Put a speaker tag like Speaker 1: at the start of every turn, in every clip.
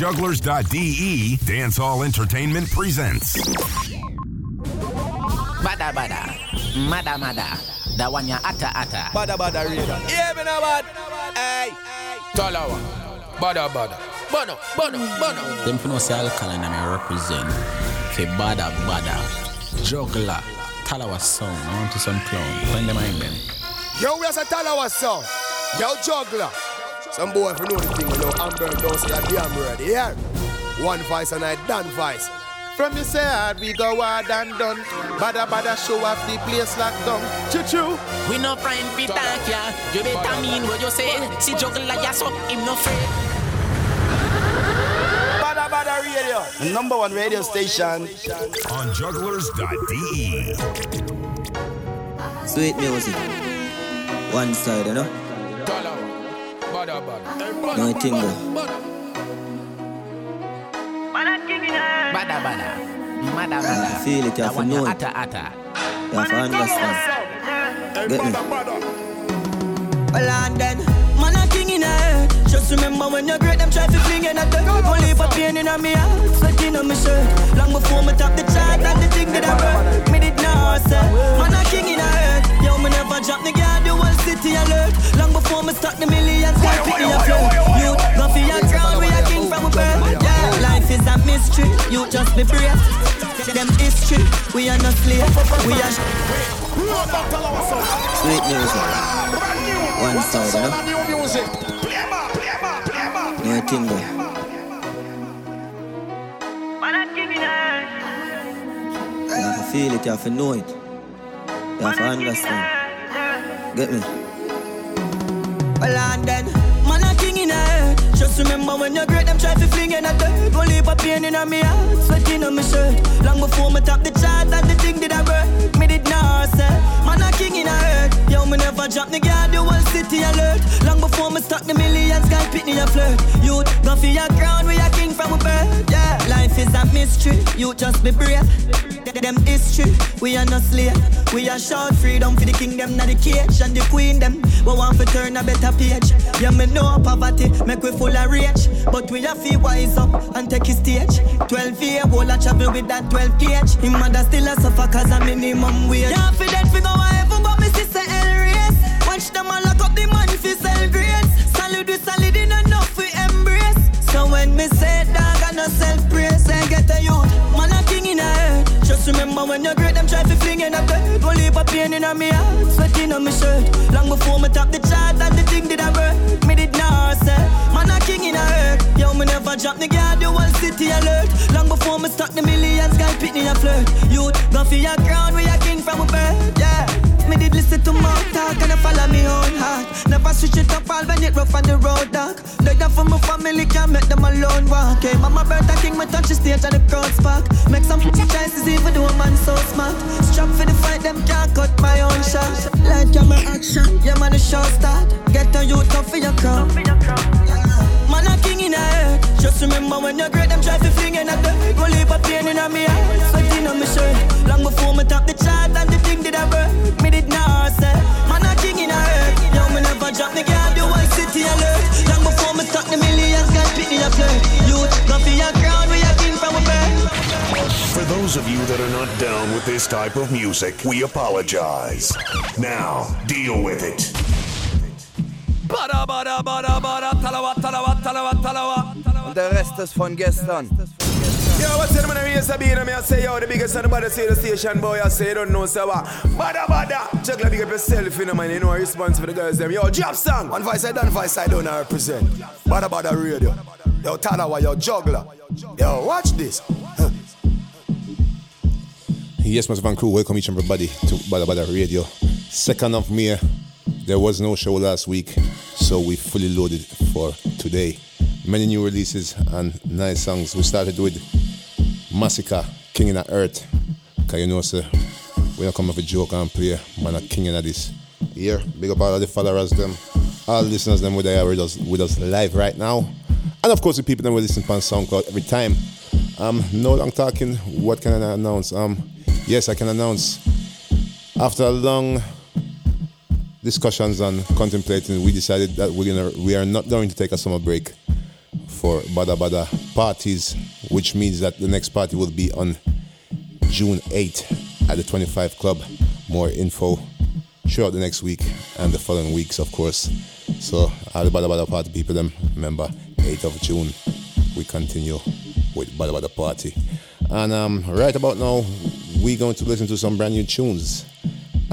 Speaker 1: Jugglerz.de, Dancehall Entertainment presents.
Speaker 2: Badda badda, mada mada, da one ya ata ata.
Speaker 3: Badda badda reader. Yeah, me no bad. Hey.
Speaker 4: Talawah. Badda badda.
Speaker 2: Bono, bono, bono.
Speaker 5: Them for no say alkaline and I represent. Ke badda badda. Juggler. Talawah Sound. I want to some clown. Find them in them.
Speaker 3: Yo, we are a Talawah Sound. Yo, juggler. Some boy if you know the thing, you know, Amber don't say a damn ready. Yeah. One voice and I done voice. From you say hard, we go hard and done. Badda badda show off the place locked down. Choo choo.
Speaker 2: We no friend fi talk ya. You better mean what you say. See juggler ya so him no afraid.
Speaker 3: Badda badda radio. The number one radio station.
Speaker 1: On Jugglerz.de.
Speaker 6: Sweet music. One side, you know?
Speaker 4: Talawah. Badda badda.
Speaker 6: No tingle.
Speaker 2: Badda badda, mada eh. mada.
Speaker 6: feel it, you have to know it.
Speaker 2: ata ata.
Speaker 6: You have to understand. Eh. Eh, Get me?
Speaker 7: Well, and then, man, a king in a earth. Just remember when you're great, them try to fling in a dirt. Only for pain in a me heart, sweating on me shirt. Long before me top the chart, and the thing that I work, me did not say. Man, a king in a earth. Yo, me never drop the guard, the whole city alert. Long before me start the millions, got pick me a flirt. You, go for your crown, we a king from a birth. Yeah, life is a mystery, you just be brave. Them history, we are not slave, we are.
Speaker 6: Sweet music. One side, you know? No tingle. You have to feel it, you have to know it. You have to understand. Get me?
Speaker 7: Well, and then, Just remember when you're great, them try to fling in a dirt. Only for pain in a me heart, sweating on me shirt. Long before me top the chart, and the thing did I work. Me did not say, man, a king in a earth. Yo, me never drop the guard, the whole city alert. Long before me start the millions, guy pick me a flirt. Youth, go for your crown, we a king from a birth. Yeah, life is a mystery, you just be brave. Them history, we are not slave. We are short freedom for the kingdom, not the cage and the queen them. We want to turn a better page. Yeah, me know poverty, make we full of rage. But we have to wise up and take a stage. 12 year old, I travel with that 12 gauge. Him mother still a suffer cause a minimum wage. Yeah, for that figure, I ever but me sister El race. Watch them all lock up the money for sell grades. Solid with solid in enough we embrace. So when me say dog, I no self praise. I get a youth, man a king in a earth. Just remember when you're great, them try to fling in a dirt. Only for pain in a me heart, sweating on me shirt. Long before me top the chart, and the thing did I work. Me did not say, man a king in a earth. Yo, me never drop the guard, the whole city alert. Long before me start the millions, guy pick me a flirt. Youth, go for your crown, we a king from a birth. Yeah. Me did listen to my talk and I follow me own heart. Never switch it up all when it rough on the road dark. They that for my family can't make them alone walk. Hey, mama birthday king, me touch the stage and the crowd spark. Make some choices even though a man so smart. Strap for the fight, them can't cut my own shot. Like camera action, yeah man the show start. Get on you tough for your crown. Man a king in a earth. Just remember when you're great, them try to fling in a dirt. Go leave a pain in a me heart, sweating on me shirt. Long before me top the chart and the thing did I work. Me did not say, man a king in a earth. Yo, me never drop the guard, the whole city alert. Long before me start the millions, God pick me a flirt. Youth, go for your crown, we a king from a birth.
Speaker 1: For those of you that are not down with this type of music, we apologize. Now, deal with it.
Speaker 3: Badda badda bada bada. Talawah talawah talawah talawah.
Speaker 8: Und der Rest ist von gestern.
Speaker 3: Yo, what's in my ears? I be me. I say, yo, the biggest anybody say the station boy. I say, you don't know, so what? Badda badda. Check like big up yourself, you know, man. You know, response for the girls, them. Yo, drop song. One voice I done, voice I don't I represent. Badda badda radio. Yo, Talawah, yo, juggler. Yo, watch this.
Speaker 9: Yes, Master Van Crew, welcome each and everybody to Badda Badda Radio. Second of May, there was no show last week, so we fully loaded for today. Many new releases and nice songs. We started with Masicka, King in the Earth. Cause you know, sir, we don't come up with joke and play, man, a king in this. Here, big up all of the followers, them, all listeners, them, with they are with us, with us live right now. And of course, the people that will listen on SoundCloud every time. Um, no long talking. What can I announce? Um, yes, I can announce. After a long discussions and contemplating, we decided that we are not going to take a summer break. for Badda Badda parties, which means that the next party will be on June 8th at the 25 Club. More info throughout the next week and the following weeks, of course. So, all the Badda Badda party people, them remember 8th of June, we continue with Badda Badda party. And um, right about now, we're going to listen to some brand new tunes.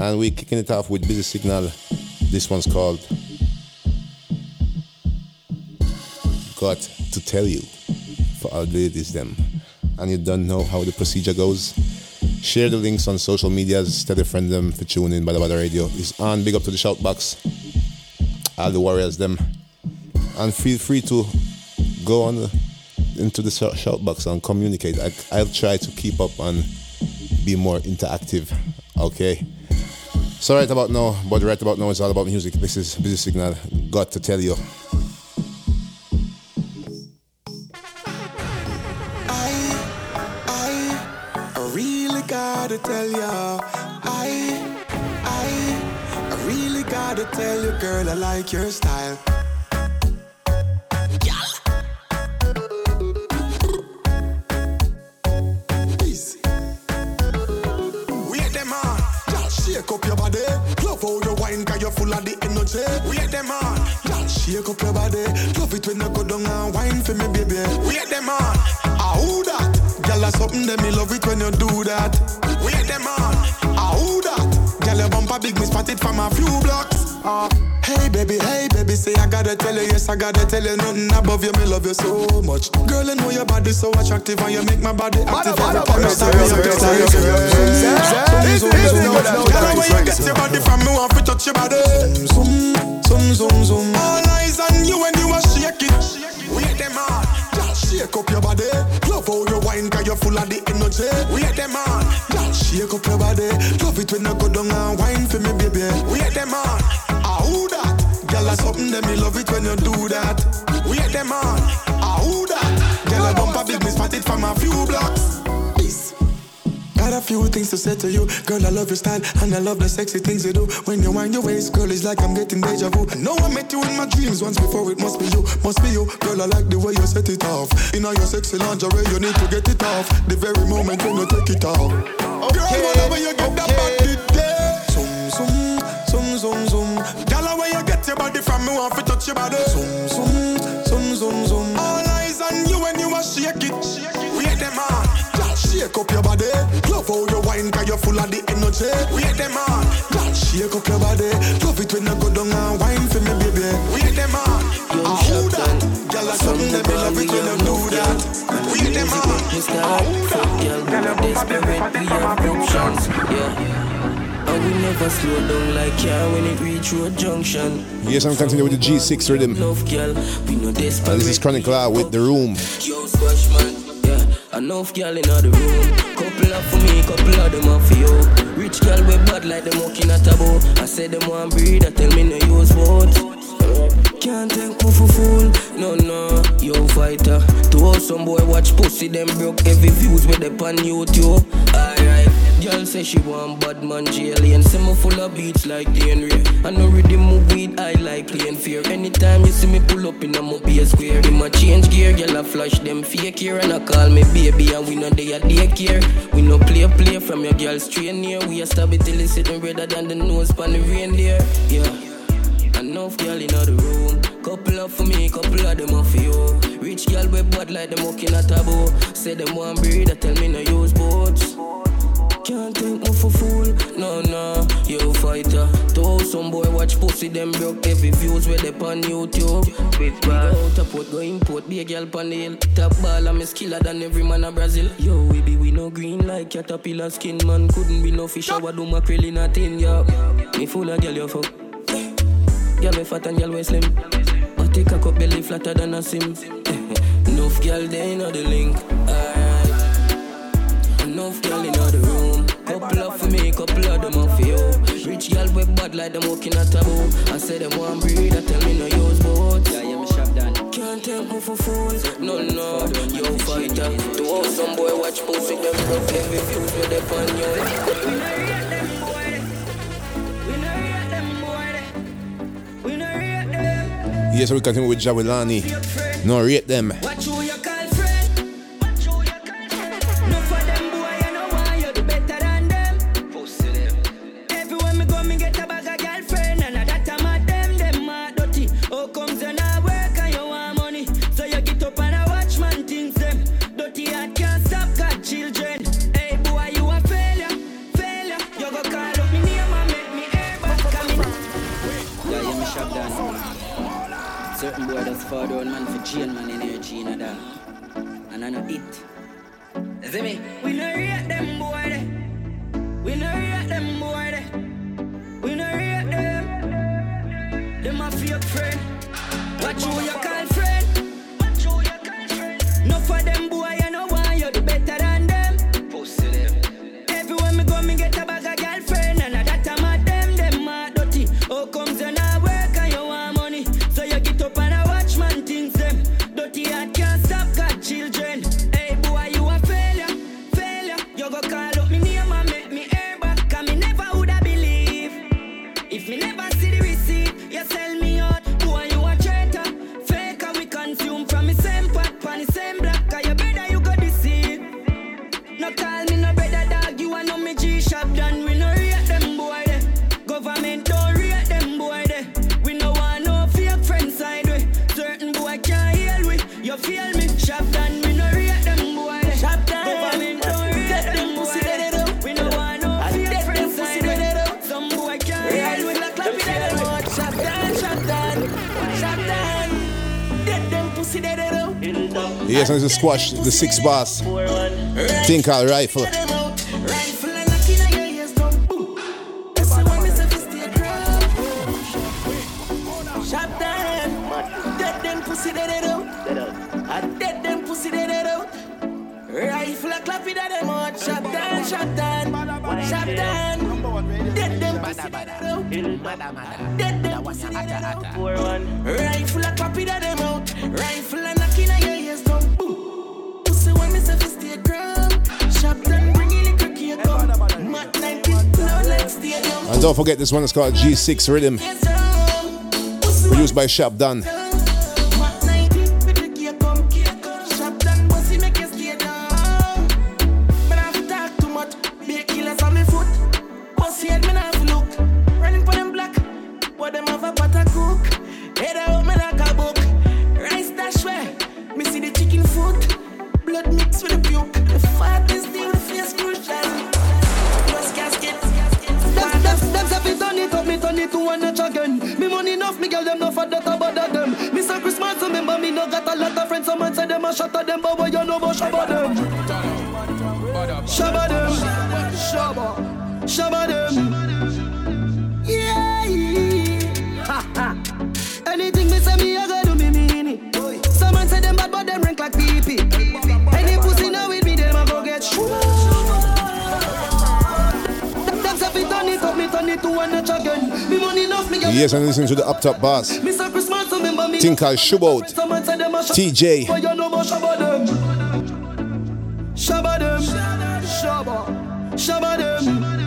Speaker 9: And we're kicking it off with Busy Signal. This one's called Got to Tell You for all ladies them. And you don't know how the procedure goes. Share the links on social medias, tell a friend them to tune in. Badda Badda Radio is on. Big up to the shout box. All the warriors them. And feel free to go on into the shout, shout box and communicate. I, I'll try to keep up and be more interactive. Okay. So right about now, but right about now it's all about music. This is Busy Signal. Got to tell you.
Speaker 8: I, I I really gotta tell ya. I, I, I really gotta tell you, girl, I like your style. Shake up your body. Love how you wine, cause you're full of the energy. We Wait them on, just shake up your body. Love it when you go down and wine for me, baby. We Wait them on, ah who that? Girl, that's something that me love it when you do that. We Wait them on, ah who that? Girl, your bumper big, me spot it from a few blocks. Ah, hey baby, hey baby, say I gotta tell you, yes I gotta tell you, nothing above you, me love you so much. Girl, I know your body so attractive and you make my body active every time you stop me. you get me, you get me. Zoom, zoom, zoom, zoom. Girl, when you get your body from me, want to touch your body. Zoom, zoom, zoom, zoom. All eyes on you when you a shake it. Wait them on, shake up your body. Love how you wine, cause you're full of the energy. Wait them on, shake up your body. Love it when you go down and wine for me, baby. Wait them on, something that me love it when you do that. Wait them on, ah who that? Girl, I bump a me spot it from a few blocks. Peace. Got a few things to say to you, girl. I love your style and I love the sexy things you do. When you wind your waist, girl, it's like I'm getting deja vu. I know I met you in my dreams once before. It must be you, must be you, girl. I like the way you set it off. In all your sexy lingerie, you need to get it off. The very moment when you take it off. Girl, whenever you get that body there, zoom, zoom, zoom, zoom, zoom. Your body from, me want to touch your body. Zoom, zoom, zoom, zoom, zoom. All eyes on you when you a shake it. Wait them on. Just shake up your body. Love how you wine, cause you're full of the energy. Wait them on. Just shake up your body. Love it when you go down and wine for me, baby. Wait them on. Ah, who that? Girl, that's something that me love it when you do that. Wait them on. Ah, who that? Girl, you desperate, we have options.
Speaker 10: Yeah. We never slow down like car when it reach road junction.
Speaker 9: Yes, I'm continuing with the G6 rhythm.
Speaker 10: Enough girl, we no desperate.
Speaker 9: And this is Chronic Law with The Room.
Speaker 10: Yo, squash man, yeah. Enough girl in the room. Couple up for me, couple of them up for you. Rich girl with bad like them walking at a bow. I said them want breed, I tell me no use vote. Can't take for fool, no no, yo fighter. To all some boy watch pussy, them broke every views with them on YouTube. Alright, girl say she want bad man and say me full of beats like DNA. I know rhythm move weed, I like playing fear. Anytime you see me pull up in a mobile square, in my change gear, girl I flash them fake here and I call me baby and we know they a daycare. We no play play from your girl straight near. We a stab it till it's sitting redder than the nose pan the reindeer. Yeah. Enough girl in the room. Couple up for me, couple of them for you. Rich girl with bad like them walking a taboo. Say them want breed, I tell me no use boats. Can't take me for fool, no no, yo fighter. Though some boy watch pussy, them broke every views where they on YouTube. With go out a port, go import, be a girl pan the hill. Top ball, I'm a skiller than every man a Brazil. Yo, we be we no green like caterpillar skin, man. Couldn't be no fish, I would do mackerel in a tin, yo. Me full of girl, you fuck. Girl we fat and girl we slim. But take a cup belly flatter than a sim. Enough girl they know the link. Alright enough girl in the room. Couple of for me, couple of them are for you. Rich girl with bad like them walking at taboo. I say them one breed, I tell me no use both. Can't take me for fool. No, no, yo fighter. To all some boy watch pussy, them
Speaker 11: Brooklyn refuse me
Speaker 12: the pan yo.
Speaker 11: We no rate them boy. We no rate them boy. Yes, we continue with Jahvillani. No rate them.
Speaker 13: Watch squash the six bars. Think all
Speaker 11: rifle.
Speaker 13: forget this one, it's called G6 Rhythm. Produced by Shop
Speaker 14: Dunn. Locked Up
Speaker 13: Boss. Tinker Shubout.
Speaker 14: Teejay. Shabba them. Shabba them.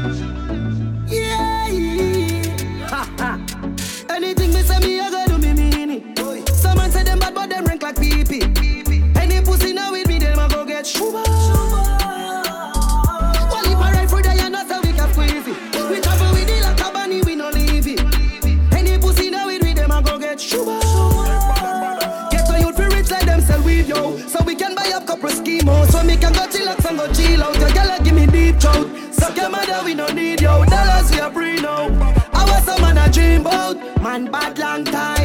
Speaker 14: Your mother, we no need yo. Dollars, we are free now. I was a man I dream about. Man, bad long time.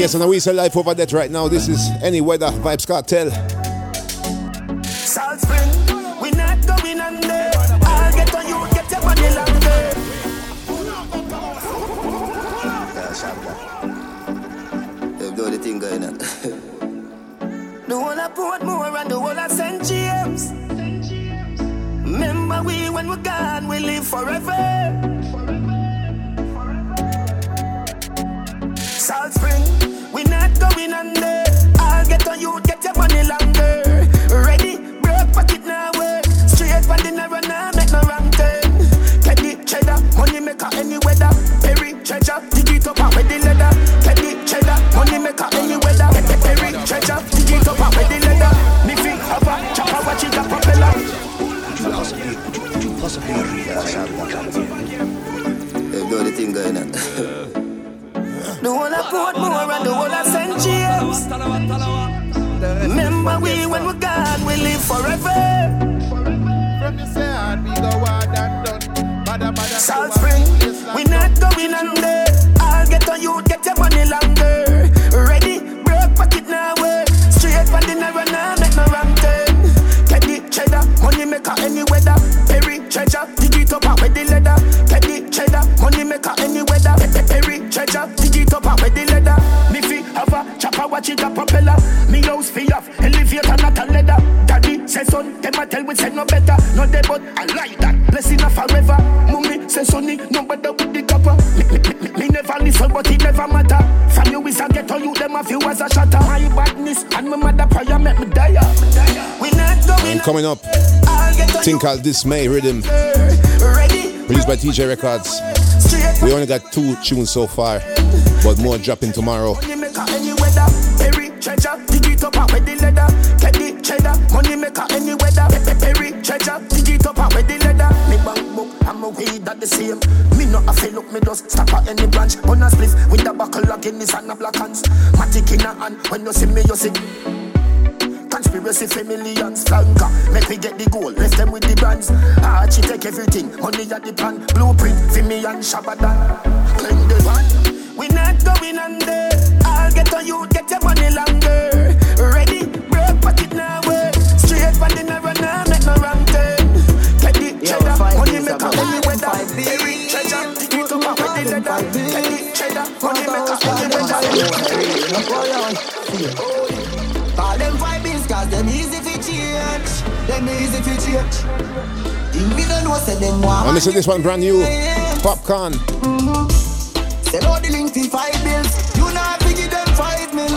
Speaker 13: Yes, and we still live over that right now. This is Any Weather
Speaker 12: Vybz Kartel. Thing
Speaker 9: called Dismay Rhythm, produced by TJ Records. We only got two tunes so far, but more dropping tomorrow.
Speaker 12: Up up I'm a weed that the same. Me not a fail look, me just stop at any branch. On a spliff with the buckle of Guinness and a black hands. Matic in a hand, when you see me, you see. Conspiracy for millions, flanker. Make we get the goal, left them with the brands. Archie take everything, money at the pan. Blueprint for me and Shabada. Clean the one. We not going under. I'll get on you, get your money longer. Ready, broke pocket now work. Straight for the narrow now, make no wrong turn. Teddy cheddar, money maker any weather. Treasure, dig it up with the leather. Teddy cheddar, money maker any weather.
Speaker 15: Call cause them easy fi change Them easy fi change Think me don't know say them want
Speaker 9: And listen, this one brand new, Popcaan.
Speaker 15: Say no the link fi five bills You not fi give them five mil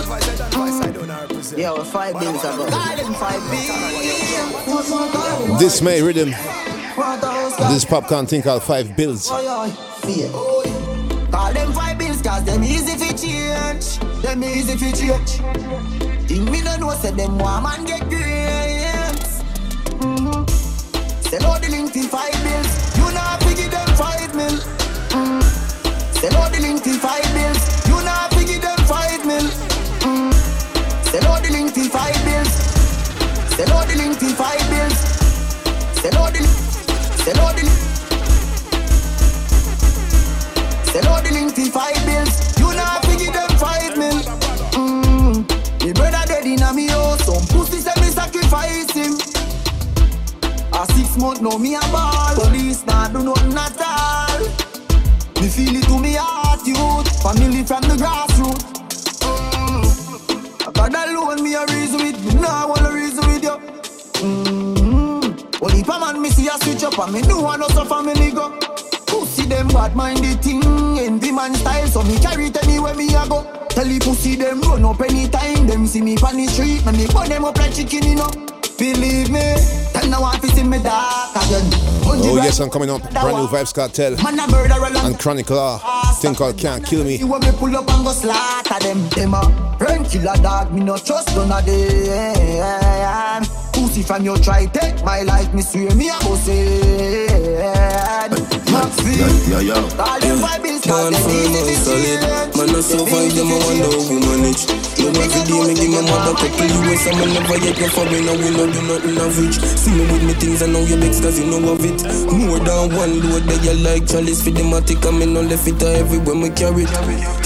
Speaker 3: Yeah, well, five bills ago.
Speaker 15: Call them five bills
Speaker 9: Dismay Rhythm. This Popcaan thing called Five Bills.
Speaker 15: Oh, oi, oi, fear. Call them five bills cause them easy fi change Them easy fi change Think me don't know say them want man get grades mm-hmm. Say no the link fi five bills You not fi give them five mil mm. Say no the link fi five bills You not fi give them five mil mm. Say no the link fi five bills Say no the link fi five bills Say no the Say no the Say no the link fi five bills You not fi give them five inna me house. Some pussy say me sacrifice him. A six month now me a ball. Police nah do nothing at all. Me feel it to me heart youth. Family from the grassroots. Mm. God alone me a reason with Me nah wanna reason with you. Mm. Only pa man me see a switch up And me know I no suffer me nigga Pussy them bad mind the thing. Envy man style So me carry it anywhere me a go. Tell the pussy them run up anytime. Them see me on the street Man me burn them up like chicken you know. Believe me Tell no one see me dark again.
Speaker 9: Oh yes, I'm coming up. Brand new Vybz Kartel.
Speaker 15: Man a murderer long
Speaker 9: and Chronic Law. Ah, thing called Can't Kill Me.
Speaker 15: You want me pull up and go slaughter them. Them a friend killer dog Me no trust none of them. Pussy from you try take my life Me swear me a go say
Speaker 10: Yeah, yeah, yeah.
Speaker 15: All them five bills
Speaker 10: Can't find my solid. Man, I survive them, I wonder how we manage You know every day me give my mother couple US And I never yet go for me, now we no do nothing average See me with me things, I know you mix cause you know of it. More than one load that you like Chalice for the matic And me no left it everywhere me carry it.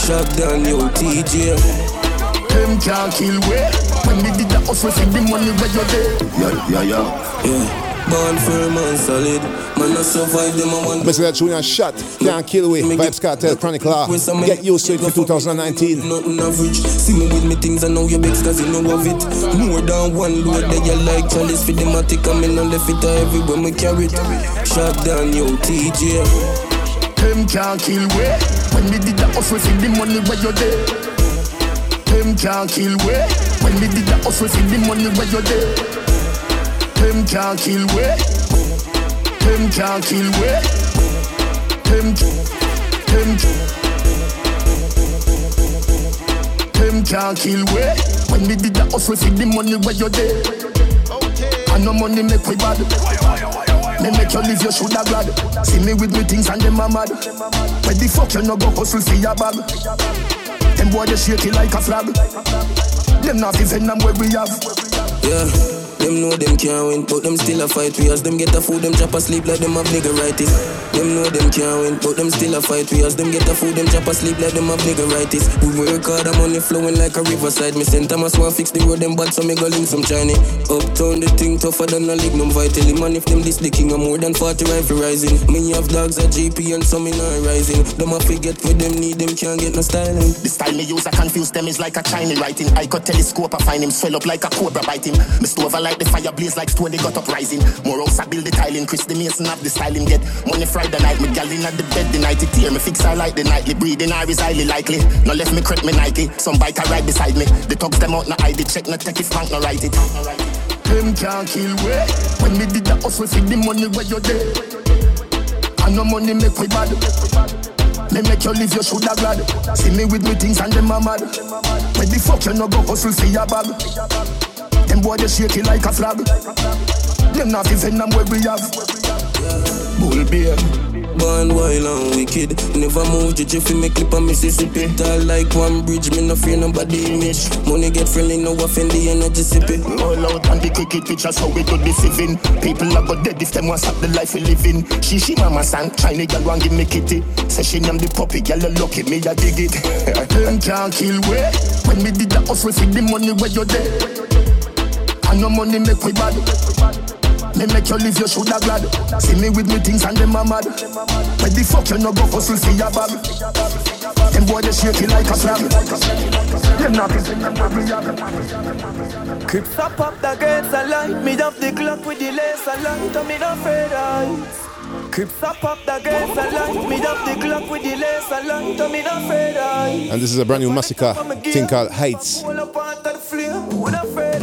Speaker 10: Shop down, yo, TJ
Speaker 12: Them can't kill we. When we did the hustle for the money where you there
Speaker 10: Yeah, yeah, yeah. Yeah Born firm and solid. Man, I survive them, I want
Speaker 9: Mr. That Junior shot. Can't kill we. Vybz Kartel Chronicle. Ah. Get used to it for 2019.
Speaker 10: Nothing average. See me with me things, I know your begs cause you know of it. More than one load that you like. Chalice for the matic, I'm in on the fit everywhere we carry it. Shot down, yo, TJ.
Speaker 12: Them can't kill we. When we did that hustle, see the money where you're there. Them can't kill we. When we did that hustle, see the money where you're there. Them can't kill we. Them can't kill we. Them, them, them can't kill we. When we did the hustle, see the money where you there. And no money make we bad. Me make you live, you shoulda glad. See me with me things and them a mad. Where the fuck you no go hustle for your bag? Them boy they shake it like a flag. Them not even them where we have.
Speaker 10: Yeah. Them know them can't win, but them still a fight. We as them get a food, them drop asleep like them have niggeritis. Them know them can't win, but them still a fight. We as them get a food, them drop asleep like them have niggeritis. We work hard, the money flowing like a riverside. Me send Thomas want fix the road, them bad, so me go link some Chinese. Uptown the thing tougher than a lignum vitally. Man, if them this the king, I'm more than 40 rifle rising. Me have dogs at GP and some in not rising. Them a forget with them need, them can't get no styling.
Speaker 12: The style me use, I confuse them is like a Chinese writing. I got telescope, I find him swell up like a cobra biting. Me stove I the fire blaze like stone, they got uprising. More house I build the tiling, Chris the Mason have the styling get. Money Friday night, me gal in at the bed the night it tear me fix I like the nightly breathing I is highly likely. No left me crack me Nike, some bike I ride beside me. The thugs them out, no ID check, no take if bank no write it. Them can't kill we. When me did the hustle, see the money where you're there. And no money make we bad. Me make you live, you shoulda glad. See me with me things and them a mad. Where the fuck you no go hustle for your bag? Them boy they shake it like a flag. Them not even them where we have. Bull beer.
Speaker 10: Born wild and wicked. Never move the jiffy, me clip on Mississippi. Tall like one bridge, me no fear nobody image. Money get friendly, no offend the energy sip it.
Speaker 12: All out on the cricket pitch, that's how we do the living. People are go dead if them want stop the life we live in. She she mama sang, China girl want give me kitty. Say she name the puppy, girl you lucky, me a dig it. Them can't kill we. When me did the hustle, see the money where you there. And no money make we bad. Me make you live, you shoulda glad. See me with me things and them a mad. Where the fuck you no go hustle for your bag? Them boy they shake it like a flag. Them not
Speaker 16: Crips up up the gates a light Me off the clock with the lace a light And me not afraid eyes Crips up up the gates a light Me off the clock with the lace a light And me not afraid eyes
Speaker 9: And this is a brand new Masicka thing called Heights.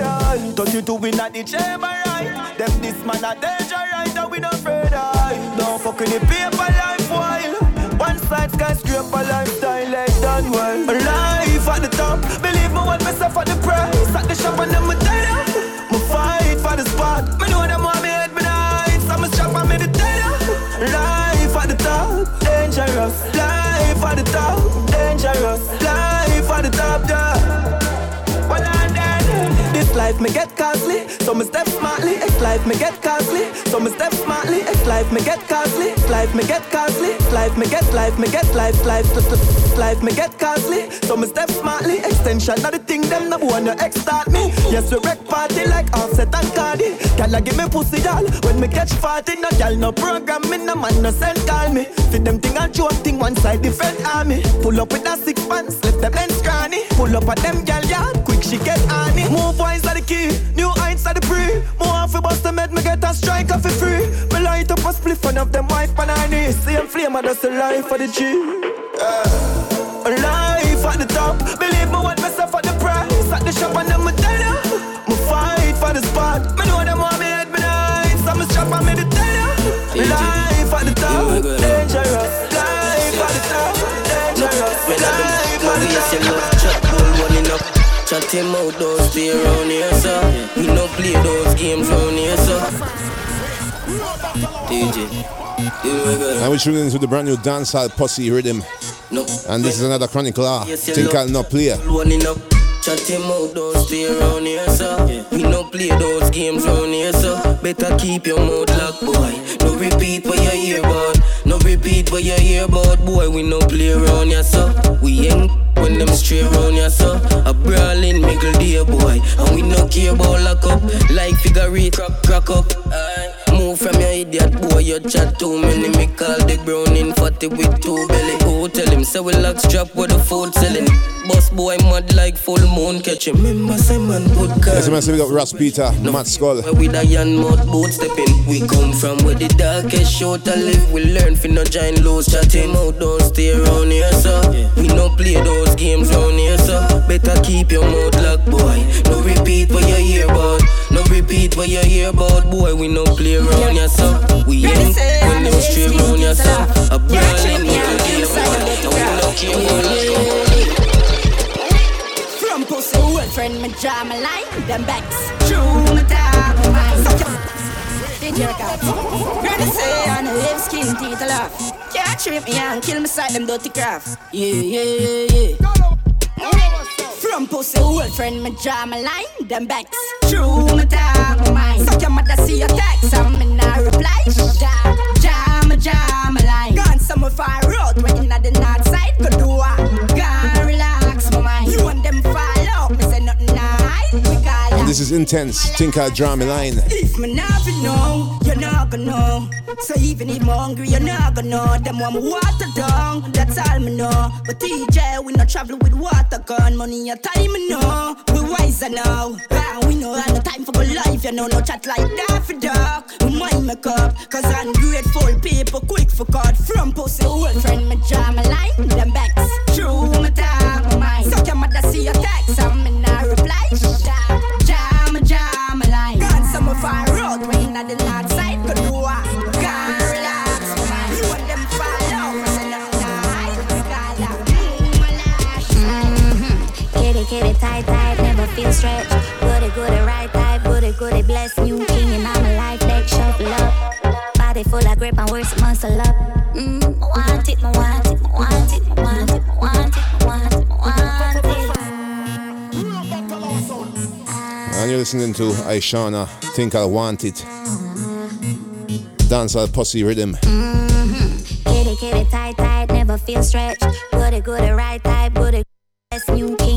Speaker 16: Up on the flame We not afraid eyes 32 we not the chamber right Them this man a danger right And we not afraid eyes Don't fuck with the paper life while. One side skyscraper lifestyle like done well. Life at the top. Believe me when me suffer the price. At the shop and them me tell ya life me get costly, so me step smartly. X life me get costly, so me step smartly. X life me get costly, life me get costly. Life me get, life me get, life, life, life me get costly, so me step smartly. Extension of the thing them no one your ex start me. Yes we wreck party like Offset and Cardi. Gyal give me pussy y'all when me catch party. No gyal no program me no man no send call me. Fit them thing and joke thing one side different army. Pull up with a six pants, left them ends scrawny. Pull up at them gyal yard, she get on it. Move wise are the key, new heights are the pre. More off bust them head, me get a strike off it free. Me light up a split front of them wife and I need same flame, I just a life for the G. Uh, life at the top, believe me what me suffer the price at the shop and them me tell ya. Me fight for the spot, me know them want me head me nice, so me strap and me the tell ya. Life at the top, dangerous. Life at the top, dangerous. Life at the top.
Speaker 10: Him out, those stay around here, sir. We no play those games round here, sir. DJ,
Speaker 9: And we're tuning into the brand new dancehall posse rhythm.
Speaker 10: No.
Speaker 9: And this is another Chronic Law ah,
Speaker 10: Yes, know.
Speaker 9: called not play.
Speaker 10: Chat him out, those stay around here, sir. We no play those games round here, sir. Better keep your mouth locked, boy. No repeat what you hear about. No repeat what you hear about, boy. We no play around here, sir. We ain't when them straight round here, sir. A brawling middle day, boy. And we no care about lock up. Like figure eight, crack, crack up. Aye. Move from your idiot boy, you chat too many. Me call the brown in 40 with two belly. Who tell him, say we locks drop with the food selling. Boss boy mad like full moon catch him. Remember, say man, good car.
Speaker 9: Yes, man, so we got Ross Peter, Matt Skull.
Speaker 10: Where we the young mouth boot stepping. We come from where the darkest short to live. We learn fi no giant lows chatting. Mouth don't stay around here, so we no play those games round here, so better keep your mouth locked, boy. No repeat what you hear about. No repeat what you hear about, boy. We no play around here, so we ain't when them straight round here, so a brawling with the game, boy. And we no care, boy. Let's go.
Speaker 17: From pussy old friend, me draw my line, them backs. True, me talk my mind. Your did you got? Granny say on the lip skin teeth a laugh. Can't trip me and kill me side them dirty craft. Yeah, yeah, yeah, yeah. From pussy old friend, me draw my line, them backs. True, me talk my mind. Suck your mother see your text, and me not reply. Jam, jam, jam, line. Gone somewhere far out, when the north side, go do what? Gone relax my mind. You want them fall out, me say nothing nice. We call
Speaker 9: And
Speaker 17: that
Speaker 9: this is Intence. Think I draw me line.
Speaker 17: if me know, you're not gonna know. So even if I'm hungry, you're not gonna know. Them want water down, that's all me know. But TJ, we not travel with water gun. Money and time, me know. We wiser now. Ah, we know all the time for good life, you know. No chat like that for dark. We mind make up, cause ungrateful people quick for God. From pussy old friend, me draw my line, them backs. True, me time, my mind. Suck your mother, see your text, and me not reply. Jam,
Speaker 18: stretched. Goody, goody, right type, goody, goody, bless new king in my life, deck shuffle up. Body full of grip and worse muscle up. Mm, want it, want it, want it, want it, want it, want it, want it.
Speaker 9: And you're listening to Ishawna, Think I Want It. Dancehall Pussy Rhythm.
Speaker 18: Mm-hmm. Kitty, kitty, tight, tight, never feel stretched. Goody, goody, right type, goody, best new king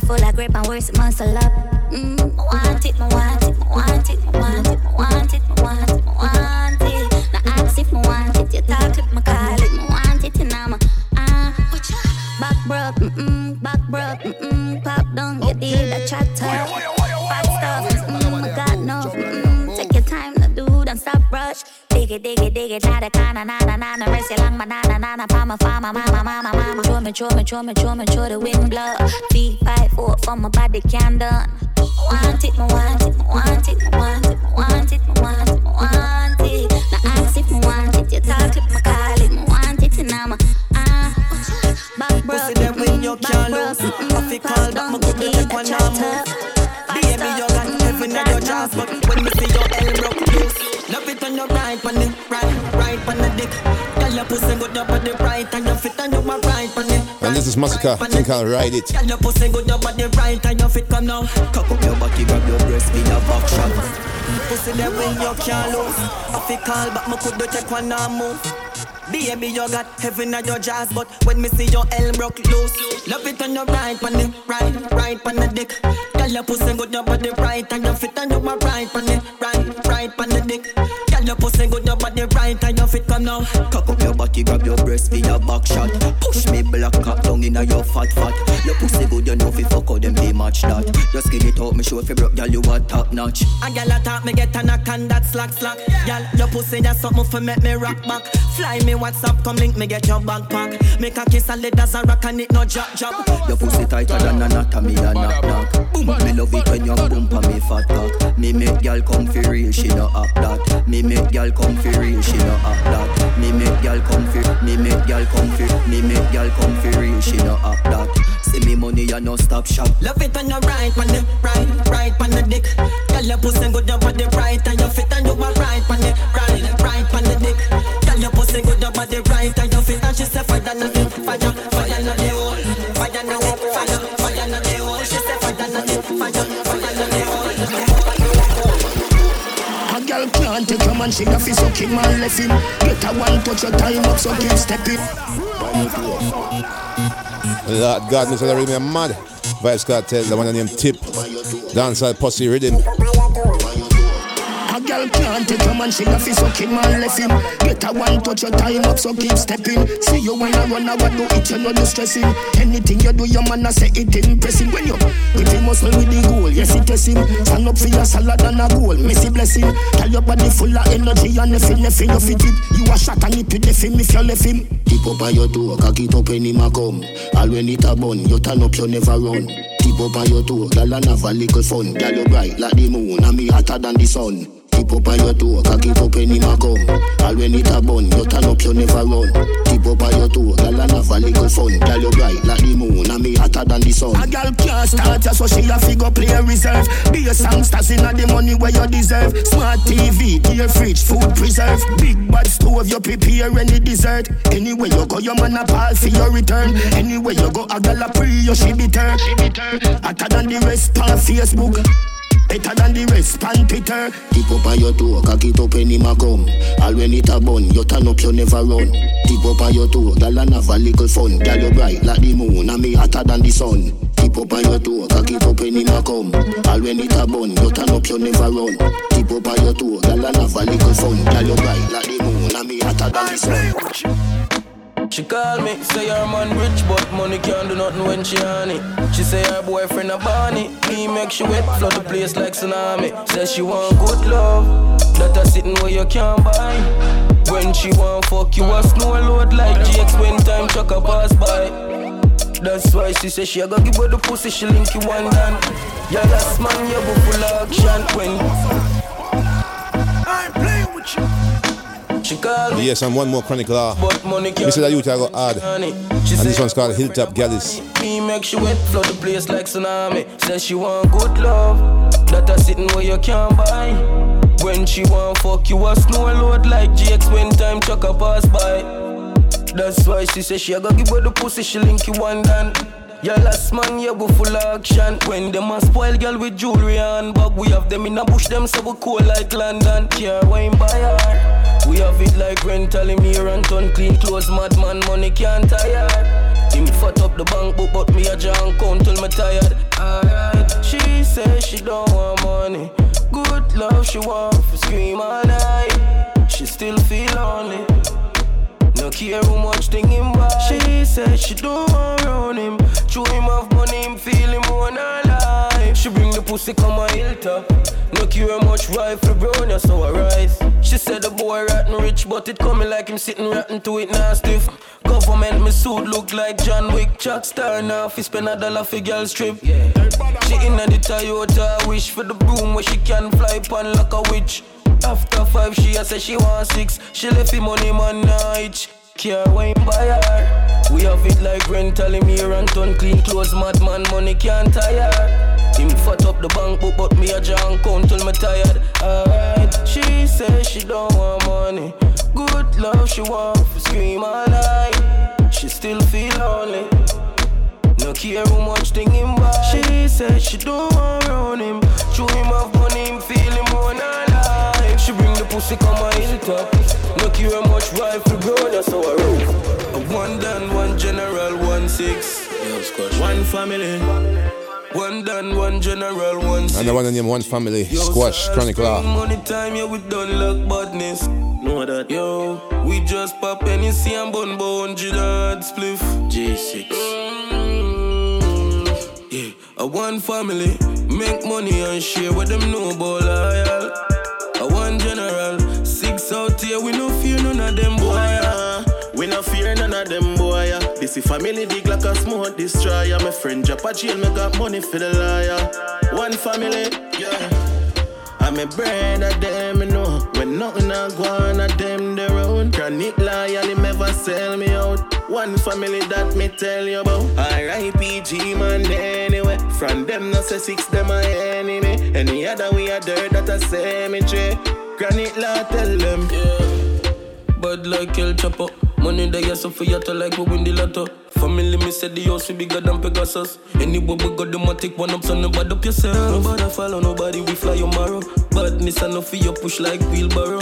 Speaker 18: full of grip and worse muscle up. Mm, want it, it, want mama. Show me, show me, show me, show the wind blow. Three, five, four, for my body can done. Want it, me want it, me want it, me want it, me want it, me want it, me want it. Now ask if me want it, you talk it, me call it, me want it, and I'm a ah. Back broke,
Speaker 7: Pussy them when you can't lose. I call back, to take one and move. Baby, you got heaven in your jaws, but when me see your elm broke loose, love it on your right, on the right, right on the dick. Tell your pussy good up on the right, and your fit on your right on
Speaker 9: this is Masicka, Think I'll Ride It.
Speaker 7: Your pussy good right, come now. Cock up your body, grab your breast, be. Pussy them when you can't lose. I call back, my could do take one move. Baby, you got heaven in your but when me see your elm broke loose, love it on your right, on the right, right on the dick. Your pussy good right, and on your right, on the right, right on the dick. Your pussy good up on the right, and your fit come now. Cock up your body, grab your breast, be your back shot. Push me black cock down inna your fat fat. Your pussy good, you know fi fuck out them be match that. Just skin it out, me show if you broke, girl you a top notch. A girl a talk, me get a knock and that slack slack. Girl, your pussy that's something for make me rock back. Fly me WhatsApp, come link me get your backpack. Make a kiss and let as a rock and it no drop drop. Your pussy tighter than anatomy and knock knock. Boom, me love it when you boom pa me fat cock. Me make girl come for real, she no act that. Me make girl come for real, she no act that. Me make girl come for, me make girl come for, me make girl come for real, she no act that. See me money, you no stop shop. Love it on the right, on the right, right on the dick. Girl, your pussy good up on the right, and your fit and you are right on the right, right on the dick. Girl, your pussy good up on the right, and your fit and she say fire na the fire, fire fire
Speaker 12: take your man, she got fi suck him and left him. Get a one touch your time up, so keep stepping.
Speaker 9: Lord God, Mr. the rhythm mad. Vybz Kartel, the one named Tip. Dancehall Pussy Rhythm.
Speaker 12: Girl can't take your man, she a fi suck him and left him. Get a one touch your time up, so keep stepping. See you wanna run, I do it, you know no stressing. Anything you do, your man a say it impressing. When you pretty muscle with the goal, yes it is him. Stand up for your salad and a goal, messy blessing. Tell your body full of energy and nothing, nothing, it. You a shot and it with the film if you left him. Tip up on your toe, cock it up when him a come. All when it a bun, you turn up, you never run. Tip up on your toe, girl and have a little fun. Girl you bright like the moon, and me hotter than the sun. Tip up on your toe, cock it up when him a come. All when it a bun, you turn up, you never run. Tip up on your toe, girl and have a little fun. Girl you bright like the moon, and me hotter than the sun. A girl can't start ya, so she a figure play a reserve. Be a songsters inna the money where you deserve. Smart TV, dear fridge, food preserve. Big bad stove, you prepare any dessert. Anywhere you go, your man a pal for your return. Anywhere you go, a gal a pre, you she be turn. Hotter than the rest on Facebook. Better than the rest, pan Twitter. Tip up on your toe, cock it up when him a come. All when it a bun, you turn up, you never run. Tip up on your toe, girl and have a little fun. Girl you bright like the moon, and me hotter than the sun. Tip up on your toe, cock it up when him a come. All when it a bun, you turn up, you never run. Tip up on your toe, girl and have a little fun. Girl you bright like the moon, and me hotter than the sun.
Speaker 10: She call me, say her man rich, but money can't do nothing when she on it. She say her boyfriend a Barney, he make she wet, flood the place like tsunami. Say she want good love, that a sitting where you can't buy. When she want fuck you, a snow load like GX when time truck a pass by. That's why she say she a go give her the pussy, she link you one down. Yeah, that's man, you go full action when. I ain't playing with you. She call me.
Speaker 9: Yes, and one more Chronic Law.
Speaker 10: Uh, but money can't
Speaker 9: Mr. Youth I got add.
Speaker 10: She
Speaker 9: And this one's called Hilltop Gyalis.
Speaker 10: Me make she wet, flood the place like tsunami. Says she want good love, that a sitting where you can't buy. When she want fuck you, a snow load like GX when time truck a pass by. That's why she say she a go give her the pussy, she link you one down. Yeah, last man, you go full action. When them a spoil girl with jewelry and bag, we have them in a bush, them so we cool like London. Care wine buy her. We have it like rental, him here and clean clothes, madman, money can't tire. Him fat up the bank book, but me a junk count till me tired. Alright, she say she don't want money. Good love, she want to scream all night. She still feel lonely. No care how much thing him buy. She said she don't want round him. Chew him off money, him feel him on her life. She bring the pussy come a hilltop. No care how much rifle brown, yeah, so I rise. She said the boy rotten rich, but it coming like him sitting rotten to it now stiff. Government me suit look like John Wick. Chuck star now, fi spend a dollar for girl strip. Yeah. She in the Toyota, wish for the broom where she can fly upon like a witch. After five, she a say she want six. She left him money man night. Care wine buy her. We have it like rental him here and turn clean clothes. Madman money can't tire. Him fat up the bank book, but me a junk count till me tired. Alright, she say she don't want money. Good love she want scream all night. She still feel lonely. No care how much thing him buy. She said she don't want round him. Chew him off money, him feel him pussy come a hilltop. No care much rifle grown, that's how I roll. A one done, one general, one six. One family. One done, one general, one six.
Speaker 9: And the one in name One Family, Squash, Chronic Law.
Speaker 10: Money time, yeah, we done luck badness. Know that, yo. We just pop any see and bun bone, Gillard spliff. G6. Mm. Yeah, a one family, make money and share with them know about loyal. General, six out here, we no fear none of them boy.
Speaker 19: We no fear none of them boy. This is family dig like a smoke destroyer. My friend drop a jail, me got money for the liar. One family, yeah. I'm a brand of them, you know. When nothing a go on, at them their own. Chronic loyal, him never sell me out. One family that me tell you about. R.I.P.G. man, anyway. From them, no say six, them a enemy. Any other we are dirt that a cemetery. Chronic Law tell them.
Speaker 10: Bad like El Chapo. Money that you suffer, you to like we win the lotto. Family, me said the house we bigger than Pegasus. Anywhere we go, them a take one up, so nobody up yourself. Nobody follow, nobody we fly tomorrow. Badness enough for you push like wheelbarrow.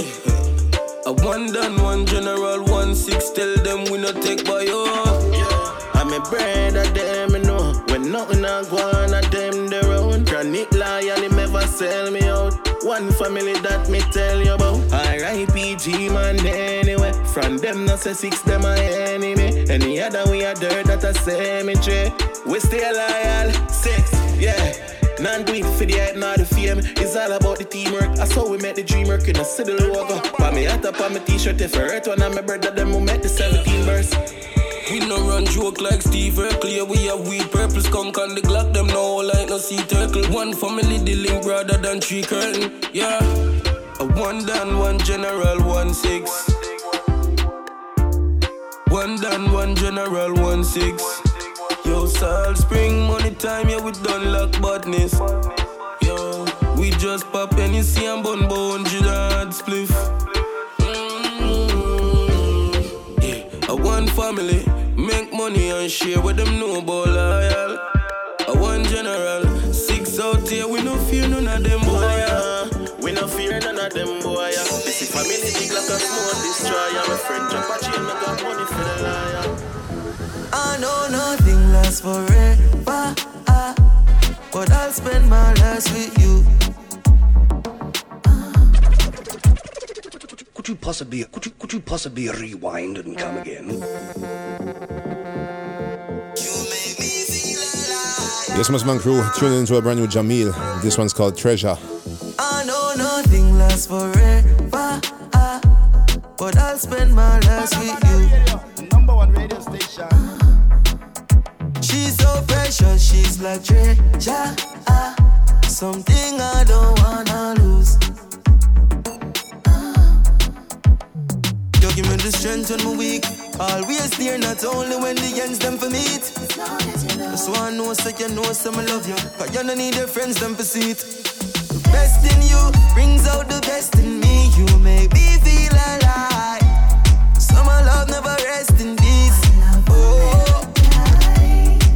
Speaker 10: A one done, one general, one six. Tell them we not take by you.
Speaker 19: I'm a brand of them, you know. When nothing a go on, at them their own. Chronic loyal, him never sell me out. One family that me tell you about. R.I.P. G-Man anyway. From them not say six, them a enemy. Any other we are dirt that a cemetery. We stay loyal, six, yeah. None do it for the hype, not the fame. It's all about the teamwork. I saw we met the dream work in a city logo. But me hat up on my t-shirt if I hurt one of my brother, them who met the 17 verse.
Speaker 10: We no run joke like Steve. Yeah, we have weed purple skunk on the Glock. Them no like no sea turtle. One family dealing brother than three curtain. Yeah, a one down, one general, one six. One down, one general, one six. Yo, Salt Spring, money time, yeah, we done lock badness. Yo, we just pop any see and bun bone, hard spliff. Mm-hmm. Yeah, a one family, make money and share with them no about loyal. A one general, six out here, we no fear none of them boy.
Speaker 19: Yeah. We no fear none of them boy. Yeah. This is family big like a small destroyer. My friend jump a chain, me got money for the liar.
Speaker 7: I know nothing lasts forever, ah, but I'll spend my last with you.
Speaker 20: Could you possibly could you could you possibly rewind and come again?
Speaker 9: Yes, Musman Crew, tuning into a brand new Jahmiel. This one's called Treasure.
Speaker 7: I know nothing lasts forever, ah, but I'll spend my last with you.
Speaker 21: Number one radio station.
Speaker 7: She's so precious, she's like treasure, ah, something I don't wanna lose. Give me the strength when I'm weak. Always there, not only when the ends them for meet. Just one know so you know some love you. Cause you don't need your friends them for see it. The best in you brings out the best in me. You make me feel alive. Summer love never rest in peace. Oh,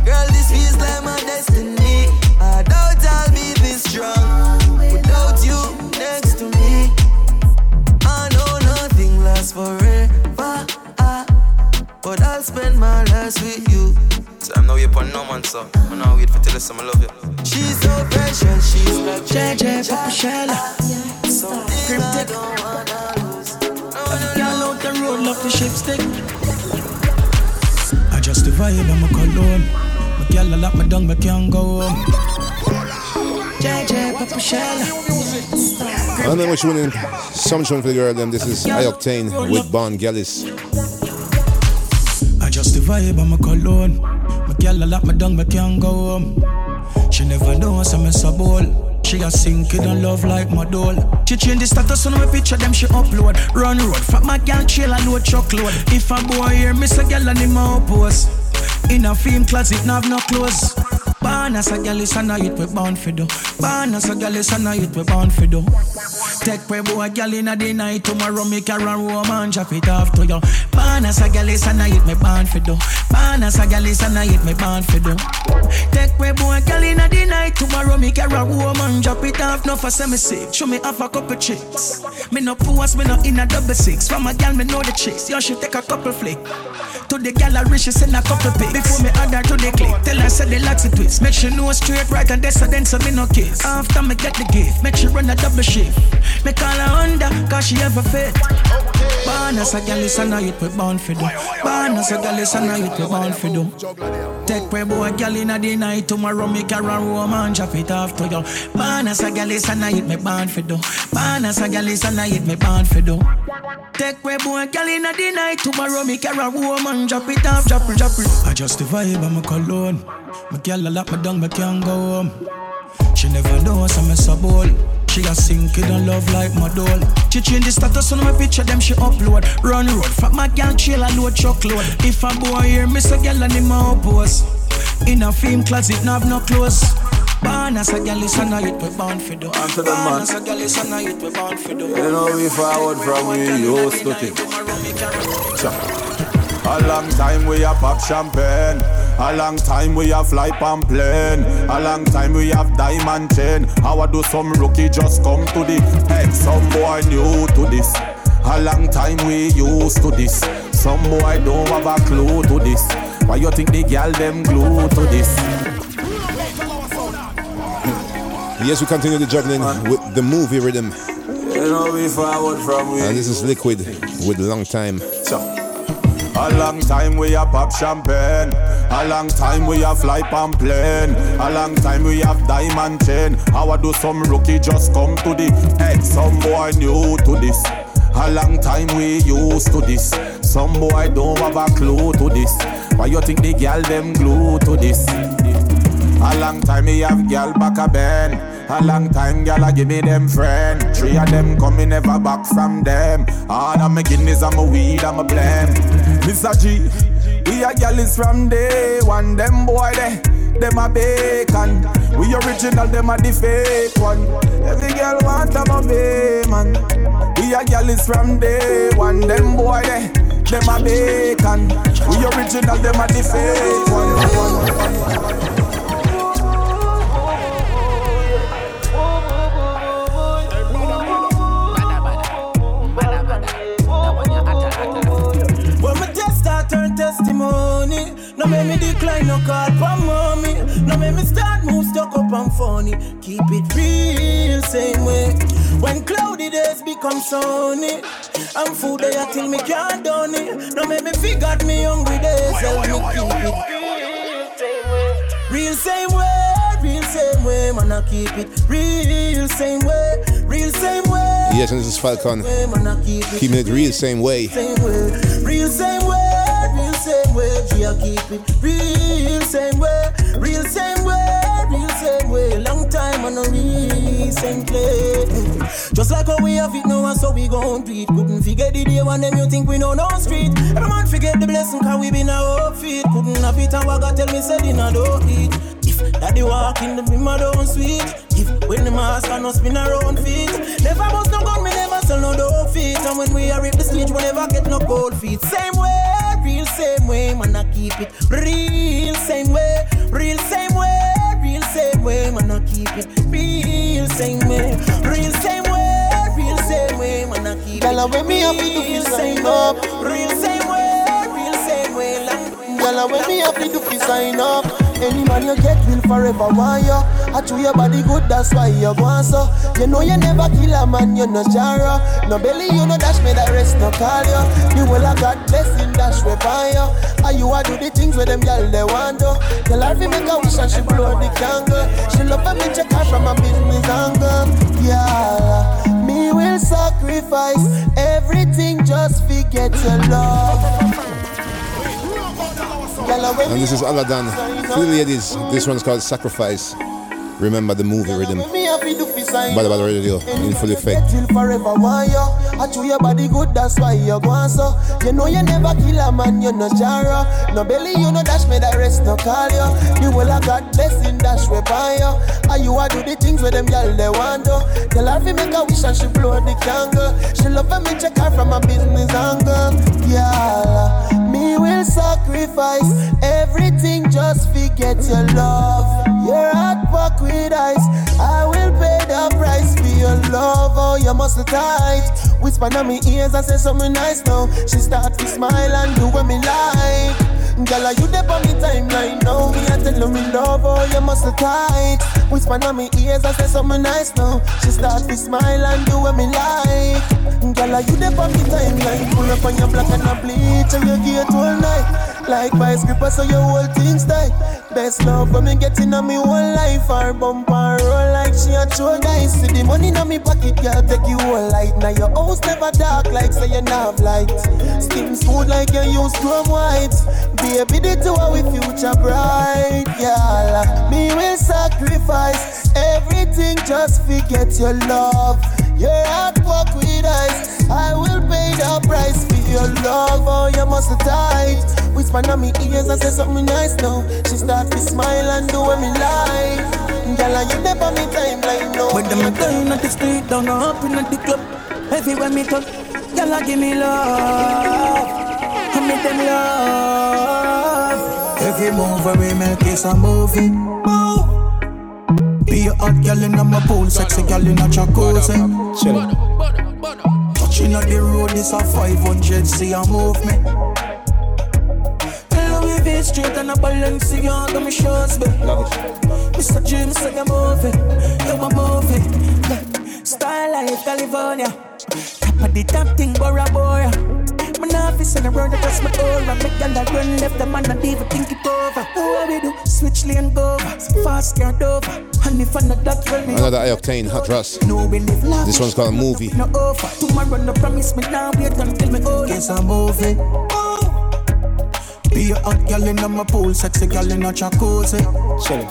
Speaker 7: girl, this feels like my destiny. But I'll spend my last with you.
Speaker 22: Time now you upon no man, so I now wait for tell us some I love you.
Speaker 7: She's so precious, she's like
Speaker 11: JJ Papa Shella. Cryptic. Y'all out the road, love the shape stick. I just the vibe, I'm a cologne. My girl, I lock me down, me can't go home. JJ Papa Shella.
Speaker 9: And then we're tuning some tune for the girl, them. This is I Octane
Speaker 11: with Born Gyalis. Vibe, I'm a cologne. My girl, I lock me down, me can't go home. She never knows I'm a sabol. She a sink it on love like my doll. She change the status on my picture, them she upload. Run road, fuck my girl, chill and load truckload. If a boy here, miss a girl and him a post. In a film closet, no have no clothes. Born as a girl is a night we born for do. Born as a girl is a night we born for do. Take way boy girl in a the night tomorrow her run home and drop it off to you. Born as a girl is a night me born for do. Born as a girl is a night me born for do. Take way boy girl in a the night tomorrow her run home and drop it off. No for semi sick. Show me off a couple chicks. Me no force, me no in a double six. From a girl me know the chicks. You should take a couple flick. To the gal reach, she send a couple pics. Before me add her to the click, tell her say the laxy twist. Make sure know straight right and that's a so me no kiss. After me get the gift, make sure run a double shift. Me call her under, cause she ever fit. Born as a gal is a night we born for do. Born as a gal is a night we born for do. Take way boy gal in a the night tomorrow make her run home and drop it to you. Born as a gal is a night me born for do. Born as a gal is a night me born for do. Take way boy gal in a the night tomorrow make her run home and drop it off, drop it, drop it. I just the vibe, I'm a cologne. My girl a lock me down, me can't go home. She never knows I'm a sabol. She a sink it on love like my doll. She change the status on my picture, them she upload. Run road, fuck my girl, chill a load truckload. If a boy here, miss a girl and him a post. In a film closet, no have no clothes. Born as a girl is a night we born for do.
Speaker 23: And to the
Speaker 11: Born
Speaker 23: man.
Speaker 11: as a girl is a night we born for do.
Speaker 23: You know we forward from we used to think. A long time we have pop champagne. A long time we have fly pan plane. A long time we have diamond chain. How I do some rookie just come to the head. Some boy new to this. A long time we used to this. Some boy don't have a clue to this. Why you think the girl them glue to this?
Speaker 9: Yes, we continue the juggling with the movie rhythm.
Speaker 23: You know we forward from we.
Speaker 9: And this is Liquid with Long Time.
Speaker 23: So, a long time we have pop champagne. A long time we have fly on plane. A long time we have diamond chain. How I do some rookie just come to the head. Some boy new to this. A long time we used to this. Some boy don't have a clue to this. Why you think the girl them glue to this? A long time we have girl back a bend. A long time girl I give me them friend. Three of them coming never back from them. All of my Guinness and my weed and my blend. Mr. G, we a girl is from day one. Them boy they, them a bacon. We original, them a the fake one. Every girl want a my man. We a girl is from day one. Them boy they, them a bacon. We original, them a the fake one.
Speaker 24: No make me decline no call from mommy. No make me start move stuck up and funny. Keep it real same way. When cloudy days become sunny, I'm food there till me can't done it. No make me figure me hungry days. Help me keep it real same way, real same way. Man, I keep it real same way, real same way.
Speaker 9: Yes, and this is
Speaker 24: Falkon. I keep it
Speaker 9: Keeping it real same way.
Speaker 24: same way, real same way, real same way. Gia keep it real same way, real same way, real same way. Long time on a same play. Just like how we have it now, so we gon' do it. Couldn't forget the day when them you think we know no street. Every man forget the blessing, cause we been hope feet. Couldn't have it and wagga tell me said in a don't eat. If daddy walk in the I don't sweet. If when the and no spin around feet. Never bust no gun, me never sell no dope feet. And when we are rip the stage, we never get no cold feet. Same way, real same way, man, I keep it real same way, real same way, real same way, man, I keep it real same way, real same way, real same way, man, I keep
Speaker 25: Girl,
Speaker 24: it
Speaker 25: when me to
Speaker 24: real
Speaker 25: feel
Speaker 24: same
Speaker 25: up.
Speaker 24: real same way, real same way.
Speaker 25: Girl, when me happy to fi sign up Any man you get will forever want you I chew your body good, that's why you want so. You know you never kill a man, you no jara No belly, you no dash me, the rest no call you The will of God blessing, dash we by you. And you a do the things where them girl they want to Tell her fi make a wish and she blow the candle. She love me check her from a business angle. Yeah, me will sacrifice everything just fi get your love.
Speaker 9: And this is Aladon. The ladies, this one's called Sacrifice. Remember the movie rhythm.
Speaker 25: me happy to fi sign
Speaker 9: Badda Badda Radio in full effect.
Speaker 25: till forever you. I chew your body good, that's why you go so. You know you never kill a man, you no. No belly, you no dash me, the rest no call you. Will of God blessing, dash we by you. And you a do the things where them girl they want. Tell her fi make a wish and she blow the candle. She love me check her from a business angle. Yeah, me will sacrifice everything just fi get your love. Your heart walk with ice. I will pay the price for your love. Oh, you muscle tight. Whisper in me ears and say something nice now. She start to smile and do what me like. Girl, are you there on me timeline now? Me I tell me love, oh you muscle tight. Whisper in me ears and say something nice now. She start to smile and do what me like. Girl, are you there on me timeline? Pull up on your black and a bleach and you get all night. Like vice gripper, so your whole thing's tight. Best love when me get in on me whole life. Her bumper roll like she a true guys. See the money in me pocket, girl, take you all light. Now your house never dark like say you have light. Skin smooth like you use chrome white. Baby, the two are with future bright. Yeah, me will sacrifice everything just forget your love. Your heart walk with ice. I will pay the price for your love. Oh, you must tight. Whisper in me ears and say something nice now. She start to smile and do what me like. Girl, are you there on me timeline now?
Speaker 24: When them a down at the street, down up in the club, everywhere me touch, girl a give me love, I make them love. Every move where we make is a movie. Move. Be a hot girl in my pool, sexy girl in a jacuzzi. Touching on the road, this a 500, see a move me. V straight and a Balenciaga, me shows me. Mr. James, say a movie.
Speaker 11: you a movie. Yeah. Style life, California. Top of the top thing, Bora Bora. My office and I run across my aura. Make girl that run left, the man not even think it over. What we do? Switch lane, go over. Fast car over. And if I'm not that, well, me
Speaker 9: Another I Octane hot Ross. This one's called a Movie.
Speaker 11: no offer. Tomorrow no promise me now. Wait until me oh, old. Guess I'm moving.
Speaker 26: Be a hot girl in my pool, sexy girl in a jacuzzi.
Speaker 9: Chill.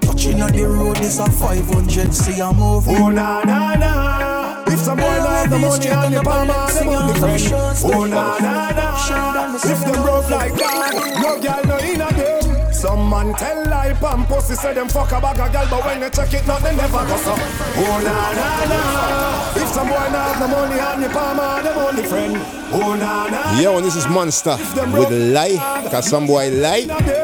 Speaker 26: Touching on the road is a 500, see I'm moving.
Speaker 27: Oh na na na. If some boy like the money on your palm, them on the friend. Oh na na na. If them broke like that, no girl no in a them. Some man tell lie pam pussy say them fuck a bag of girl, but when they check it, not they never go so. Oh na na na. If some boy not have the money on your palm, ah, them on the friend. Oh na na.
Speaker 9: Yo, and this is Monster with Lie. Cause some boy lie.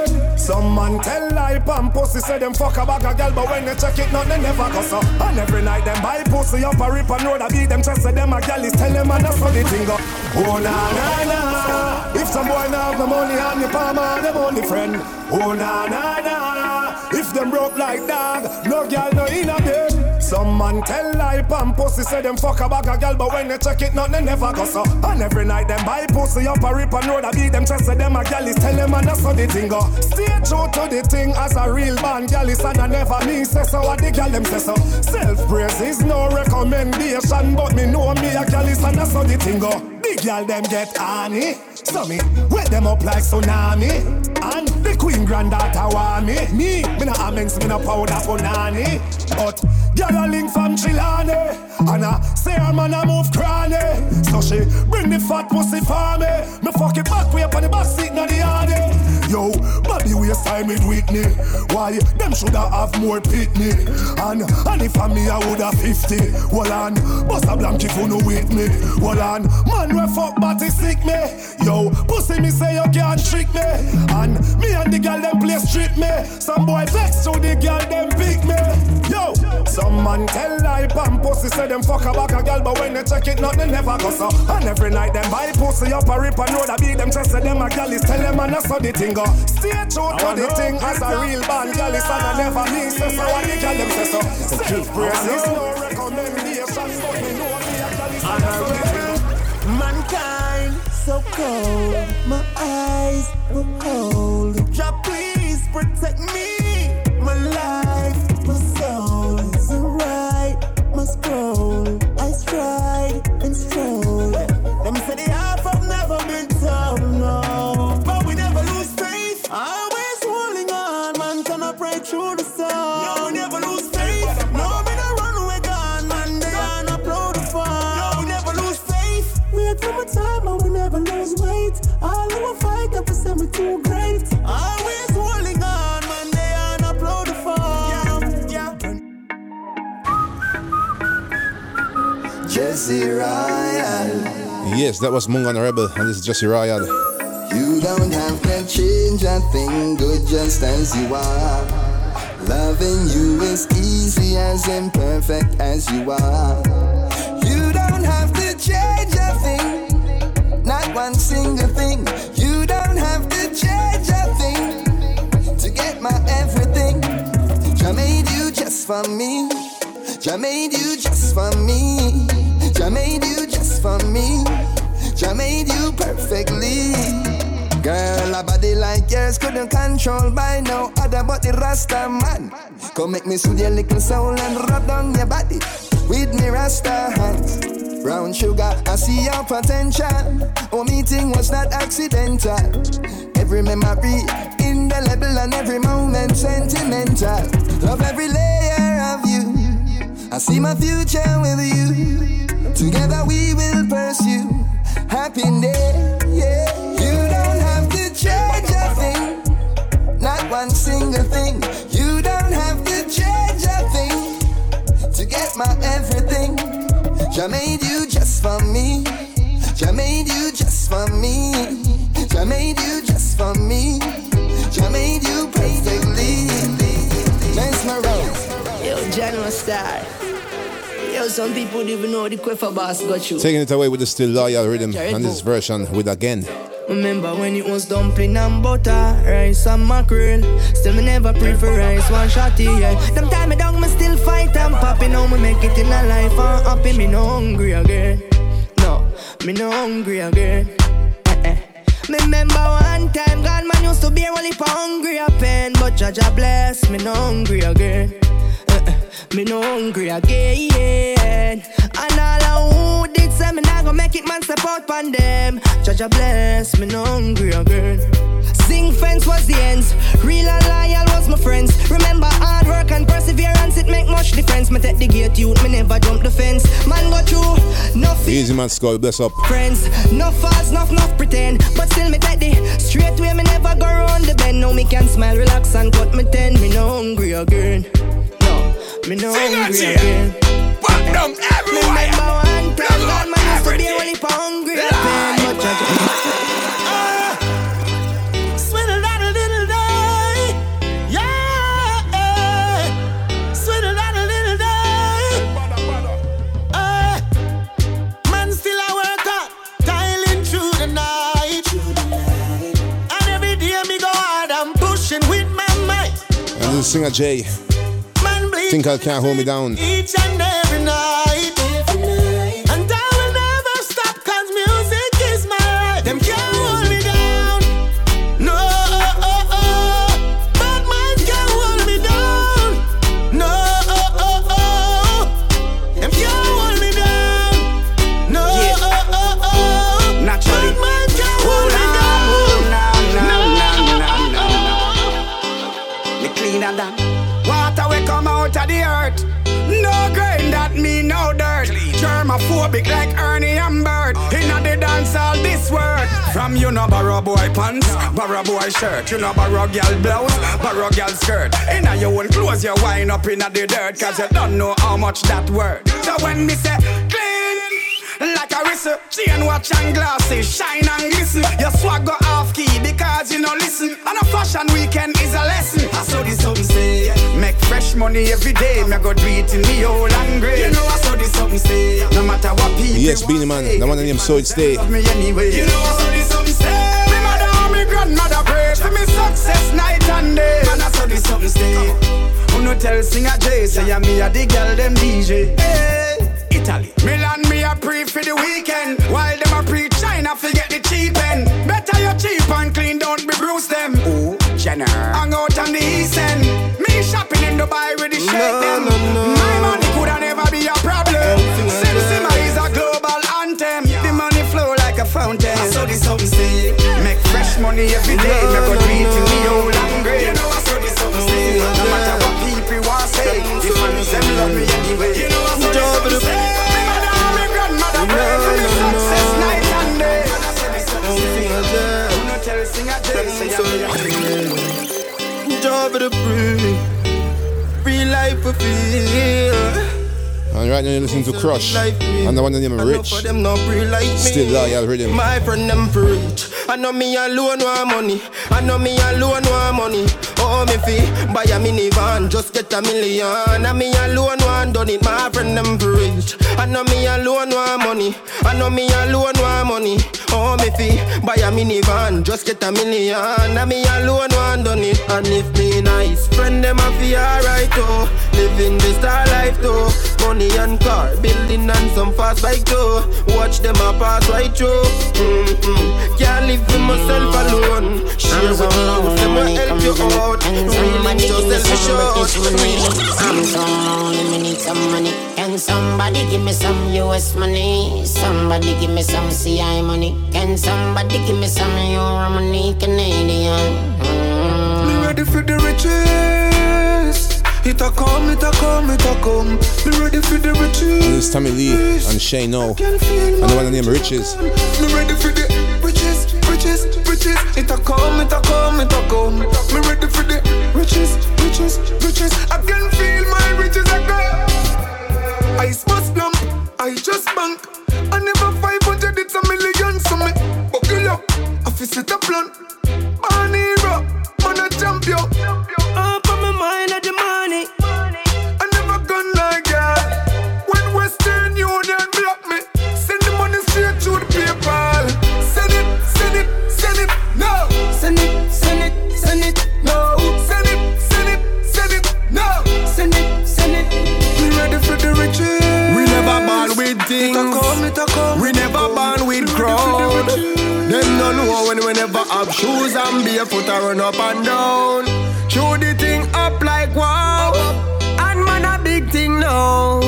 Speaker 27: Some man tell lie pam pussy say them fuck a bag of girl, but when they check it, not they never go so. And every night them buy pussy up a rip and road a beat them chest say them a gal is tell them and that's how the thing go. Oh na na na. If some boy not have the money on the palm, them only friend. Oh na na na. If them broke like dog, no girl no in a them. Some man tell lie pam pussy say them fuck a bag of girl, but when they check it, not they never go so. And every night them buy pussy up a rip and road a beat them chest say them a gal is tell them and that's how the thing go. Stay true to the thing as a real man gal is and I never me say so what the gal them say so. Self praise is no recommendation, but me know me a gal is and that's how the thing go. The gal them get honey, so me wet them up like tsunami. And the queen granddaughter want me. Me, me no amens, me no powder for nanny. But gal a link from Chilane, and I say her man a move cranny. So she bring the fat pussy for me. Me fuck it back way up on the back seat now the yard. Yo, body waist time with Whitney. Why them shoulda have more pitney? And and if I'm me I woulda 50. Well on, bust a blank if you no with me. Well on, man we fuck body sick me. Yo, pussy me say you can't trick me. And me and the girl them play strip me. Some boy vex so the girl them pick me. Yo, some man tell lie pam pussy say them fuck a back a girl, but when they check it, nothing they never go so. And every night them buy pussy up a rip and know that beat them chest say them a gal is tell them and that's how the thing go. Stay true to the thing as a real band gal is and I never me say so what the gal them say so. Self praise is no recommendation, but me know me a gal is and I.
Speaker 11: Mankind so cold, my eyes were cold. Jah, please protect me. My scroll, I stride and stroll. Them say the half
Speaker 9: Yes, that was Munga Honorable, and this is Jesse Royal.
Speaker 28: You don't have to change a thing, good just as you are. Loving you is easy as imperfect as you are. You don't have to change a thing, not one single thing. You don't have to change a thing to get my everything. Jah made you just for me. Jah made you just for me. Jah made you just for me. Jah made you perfectly. Girl, a body like yours couldn't control by no other but the Rasta man. Come make me soothe your little soul and rub down your body with me Rasta hands. Brown sugar, I see your potential. Oh, meeting was not accidental. Every memory indelible and every moment sentimental. Love every layer of you. I see my future with you. Together we will pursue happiness. Yeah. You don't have to change a thing, not one single thing. You don't have to change a thing to get my everything. Jah made you just for me. Jah made you just for me. Jah made you just for me. Jah made you perfectly. Mesmerized.
Speaker 7: Yo, General Star. Yo, some people even know the Quiff boss got you.
Speaker 9: Taking it away with the still loyal rhythm and this Vershon with again
Speaker 7: Remember when it was dumpling and butter, rice and mackerel. Still me never prefer rice, one shotty, yeah. Them time me down, me still fight and poppy. Now me make it in a life and happy. Me no hungry again. No, me no hungry again. Eh. Me remember one time, God man used to be only for hungry a pain, but Jaja bless me no hungry again. Me no hungry again. And all who did say me nah go make it, man step out pon them. Jaja bless me no hungry again. Sing fence was the ends. Real and loyal was my friends. Remember hard work and perseverance, it make much difference. Me take the gate youth, me never jump the fence. Man go through, no fear.
Speaker 9: Easy man, skull, bless up.
Speaker 7: Friends, no false, no, no pretend. But still me take the straight way, me never go round the bend. Now me can smile, relax and cut me ten. Me no hungry again. No, me no
Speaker 29: Sing
Speaker 7: hungry again.
Speaker 29: Back down everywhere.
Speaker 7: Remember one time, God man used to be only for hungry a pain, but Jaja.
Speaker 30: Swiddle a little day. Yeah. Swiddle that a little day. Eh. Man still a work tiling through the night. And every day me go hard, I'm pushing with my might.
Speaker 9: And Singer J. I can't hold me down.
Speaker 30: each and every night. From you know borrow boy pants, borrow boy shirt. You know borrow girl blouse, borrow girl skirt. Inna your own clothes you wind up inna the dirt. Cause you don't know how much that worth. So when me say clean. Like a whistle, chain watch and glasses, shine and glisten. Your swag key because you know listen. And a fashion weekend is a lesson. I saw this something say, make fresh money every day. Me go do it in me old and grey. You know I saw this something say, no matter what people
Speaker 9: Yes, Beenie Man, the one named So It Stay.
Speaker 30: me anyway. You know I saw this something say, me mother and me grandmother pray for me success night and day. Man I saw this something say, who no tell singer J say I'm me a the girl them DJ. Hey. Italy. Milan me a pre for the weekend While them a pre China forget the cheap end Jenner. Hang out on the east end Me shopping in Dubai with the shake them. My money coulda never be a problem. Sensima is a global anthem. The money flow like a fountain. I saw this something say Make fresh money every day. Go do it in the old me
Speaker 8: Job of the free, life for feel.
Speaker 9: And right now you're listening to Qrush. And the one named Rich.
Speaker 8: For them no free like me.
Speaker 9: Still loyal rhythm.
Speaker 8: My friend them for rich. I know me alone want money. I know me alone want money. Oh me fee buy a minivan, just get a million. I me alone want done it. My friend them for rich. I know me alone want money. I know me alone want money. Oh me fee buy a minivan, just get a million. I me alone want done it. And if me nice friend them a feel alright oh. Living the star life though. Money and car, building and some fast bike too. Watch them a pass right through. Mm-mm. Can't live with myself alone. Share with you, them will help you out. Really just selfish out.
Speaker 31: I'm so lonely, me need some money. Can somebody give me some US money? Somebody give me some CI money. Can somebody give me some Euro money? Canadian. Mm.
Speaker 8: Me ready for the riches. It a come, it a come, it a come. Me ready for the riches.
Speaker 9: And is Tommy Lee and Shane O. And the one named Riches.
Speaker 8: Me ready for the riches, riches, riches. It a come, it a come, it a come. Me ready for the riches, riches, riches. I can feel my riches a go. I must lump, I just bank. I never 500, it's a million. So me buckle up, I feel set a plan. Man
Speaker 32: no know when we never have shoes and barefoot I run up and down. Show the thing up like wow. And man a big thing now.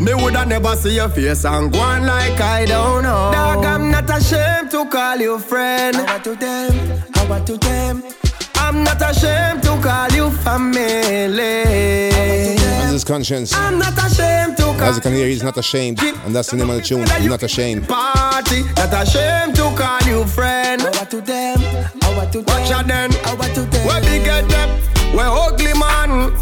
Speaker 32: Me woulda never see your face and go on like I don't know. Dog, I'm not ashamed to call you friend. How to them? How to them? I'm not ashamed to call you family.
Speaker 9: And this Konshens.
Speaker 32: I'm not ashamed to call
Speaker 9: As you can hear, he's not ashamed. And that's the name of the tune. He's not ashamed.
Speaker 32: party. Not ashamed to call you friend.
Speaker 13: How to them? How to them?
Speaker 32: Watch out then.
Speaker 13: How to them?
Speaker 32: Where we get them? Where ugly man?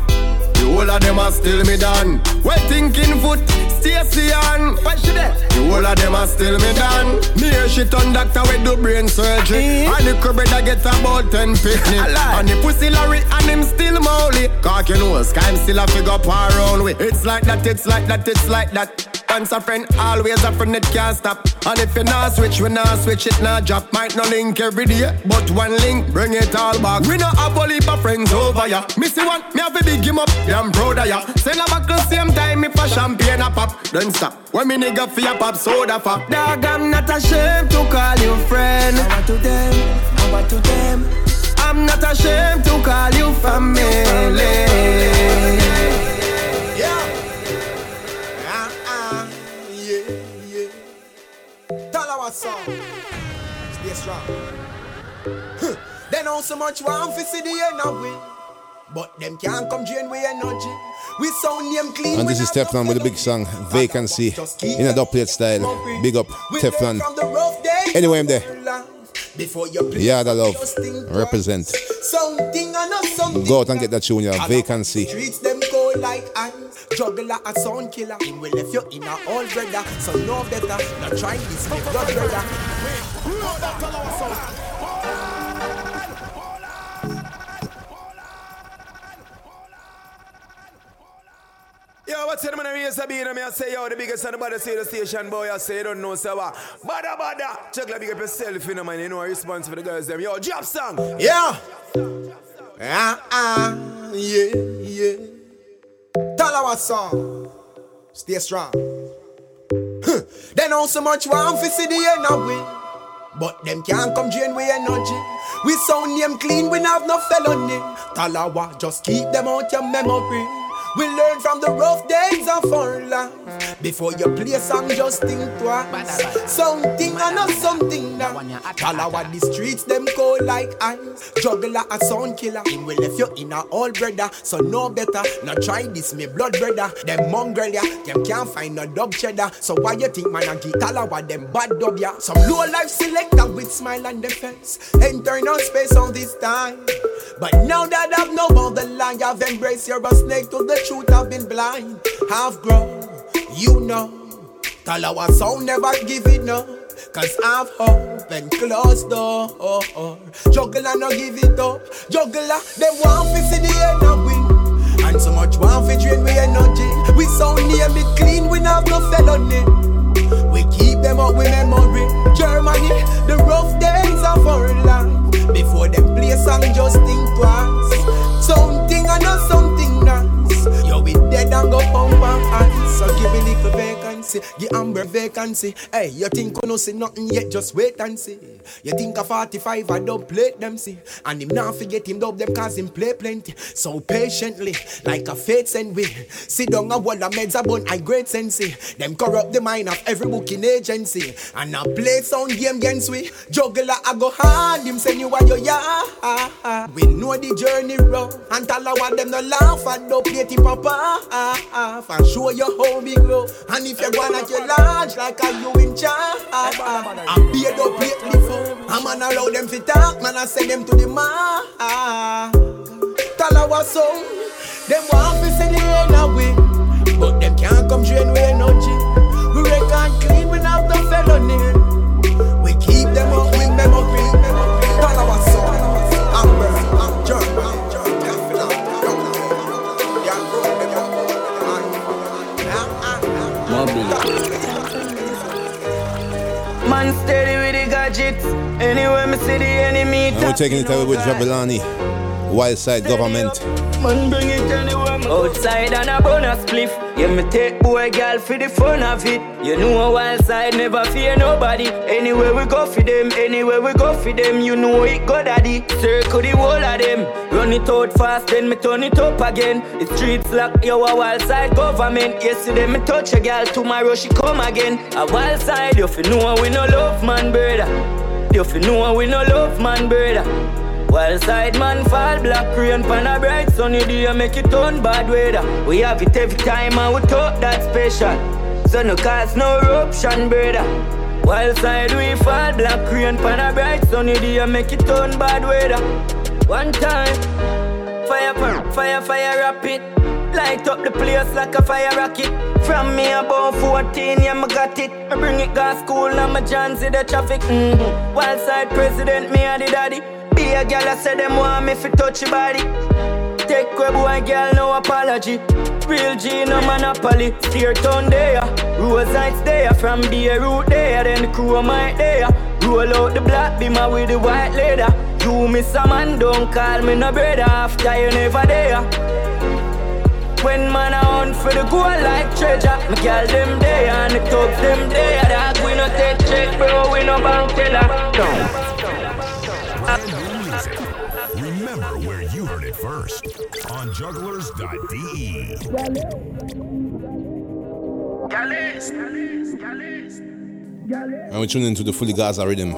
Speaker 32: The whole of them are still me done. Where thinking foot, Stacy on. What she there? The whole of them are still me done. Me hear she turn doctor with do brain surgery. Eh? And the crib that get about 10 picnic. And the pussy Larry and him still molly. Cock you know, sky him still a figure par around with. It's like that, it's like that, it's like that. Once a friend, always a friend, it can't stop. And if you not switch, we not switch, it not drop. Might not link every day, but one link, bring it all back. We not have a heap of friends over ya. Missy one, me have a big him up, I'm proud of ya. Send a buckle same time if a champagne a pop. Don't stop, when me nigga fi a pop soda for. Dog, I'm not ashamed to call you friend. How to them, I want to them. I'm not ashamed to call you family.
Speaker 33: Our song. Stay strong. They know so much want fi see the of. But them can't come drain we energy. We sound name clean.
Speaker 9: And this is Teflon with a big song, Vacancy, in a dubplate style. Big up, Teflon. Anyway, I'm there.
Speaker 33: Before you play,
Speaker 9: Yeah, the love. Represent.
Speaker 33: something and not something.
Speaker 9: Go out and get that tune, yeah. Vacancy.
Speaker 33: Cold like ice. Juggler a sound killer. Him will left you in a old brother. So no better. Now try this with blood brother.
Speaker 32: Yo, what's your man? I'm Sabina. Me I say yo, the biggest and the baddest radio station boy. I say you don't know so what. Badda badda. Check like big up yourself, you know man. You know a response for the girls them. Yo, drop song.
Speaker 33: Yeah. Ah ah. Yeah yeah. Our song. Stay strong. They know so much want fi see the we. But them can't come drain we energy. We sound name clean, we have no felony. Talawah, just keep them out your memory. We learn from the rough days of our life. Before you play song, just think twice. Something and not something now. Talawah, the streets them cold like ice. Juggler a sound killer. Him will left you in a old brother. So no better. Now try this, me blood brother. Them mongrel ya. Them can't find no dub cheddar. So why you think man a get Talawah them bad dub ya? Some low life selector with smile on the face. Enter no space all this time. But now that I've know about the line, I've embraced you're a snake to the truth. I've been blind, I've grown, you know. Talawah sound never give it up. Cause I've hope and closed door. Juggler no give it up. Juggler, them want to see the end of win. And so much want to drain we energy. We sound near me clean, we have no felony. We keep them up with memory. Germany, the rough days of our life. Before them play song, just think twice. Something and not something we dead and go pump and. So give me little vacancy, give Amber vacancy. Hey, you think you no see nothing yet? Just wait and see. You think a 45, I don't play them see. And him not forget him dub them cause him play plenty. So patiently, like a fate send we. Sit down a wall of meds about I great sensei. Them corrupt the mind of every booking agency. And I play sound game against we. Juggler I go hard, him send you what you yeah. We know the journey rough. And tell what them no laugh and don't papa. And show you how we grow. And if you wanna get large like a you in charge. I beard up lately for. I'm man allow them to talk, man I send them to the her what song. Them want to see the end away. But them can't come drain we energy. We record clean, we have no felony.
Speaker 13: Gadgets. Anywhere me see the enemy.
Speaker 9: And we're taking it away with Jahvillani, Wild Side Government.
Speaker 13: Man bring it anywhere Outside and a bonus spliff. Yeah, me take boy girl for the fun of it. You know a wild side never fear nobody. Anywhere we go for them, anywhere we go for them, you know it go daddy. Circle the whole of them. Run it out fast, then me turn it up again. The streets lock, yo a wild side government. Yesterday me touch a girl, tomorrow she come again. A wild side, you fi know we no love man brother. You fi know we no love man brother. Wileside man fall black rain pan a bright sunny day make it turn bad weather. We have it every time and we talk that special. So no cause no eruption brother. Wileside we fall black rain pan a bright sunny day make it turn bad weather. One time, fire fire fire rapid. Light up the place like a fire rocket. From me about 14, yeah, me got it. Me bring it got school, and my John see the traffic. Mm-hmm. Side president, me and the daddy. Be a girl, I say them want me fi touch your body. Take a boy, girl, no apology. Real G, no monopoly. Steer town there, Rose Heights there. From route there, then the crew might there. Roll out the black beamer with the white leather. You miss a man, don't call me no brother after you never there. When man a hunt for the gold like treasure, me girl them there and the thugs them there. Dog we no take check, bro, we no bank teller.
Speaker 34: Remember first on Jugglerz.de.
Speaker 9: And we tune into the fully Gaza rhythm.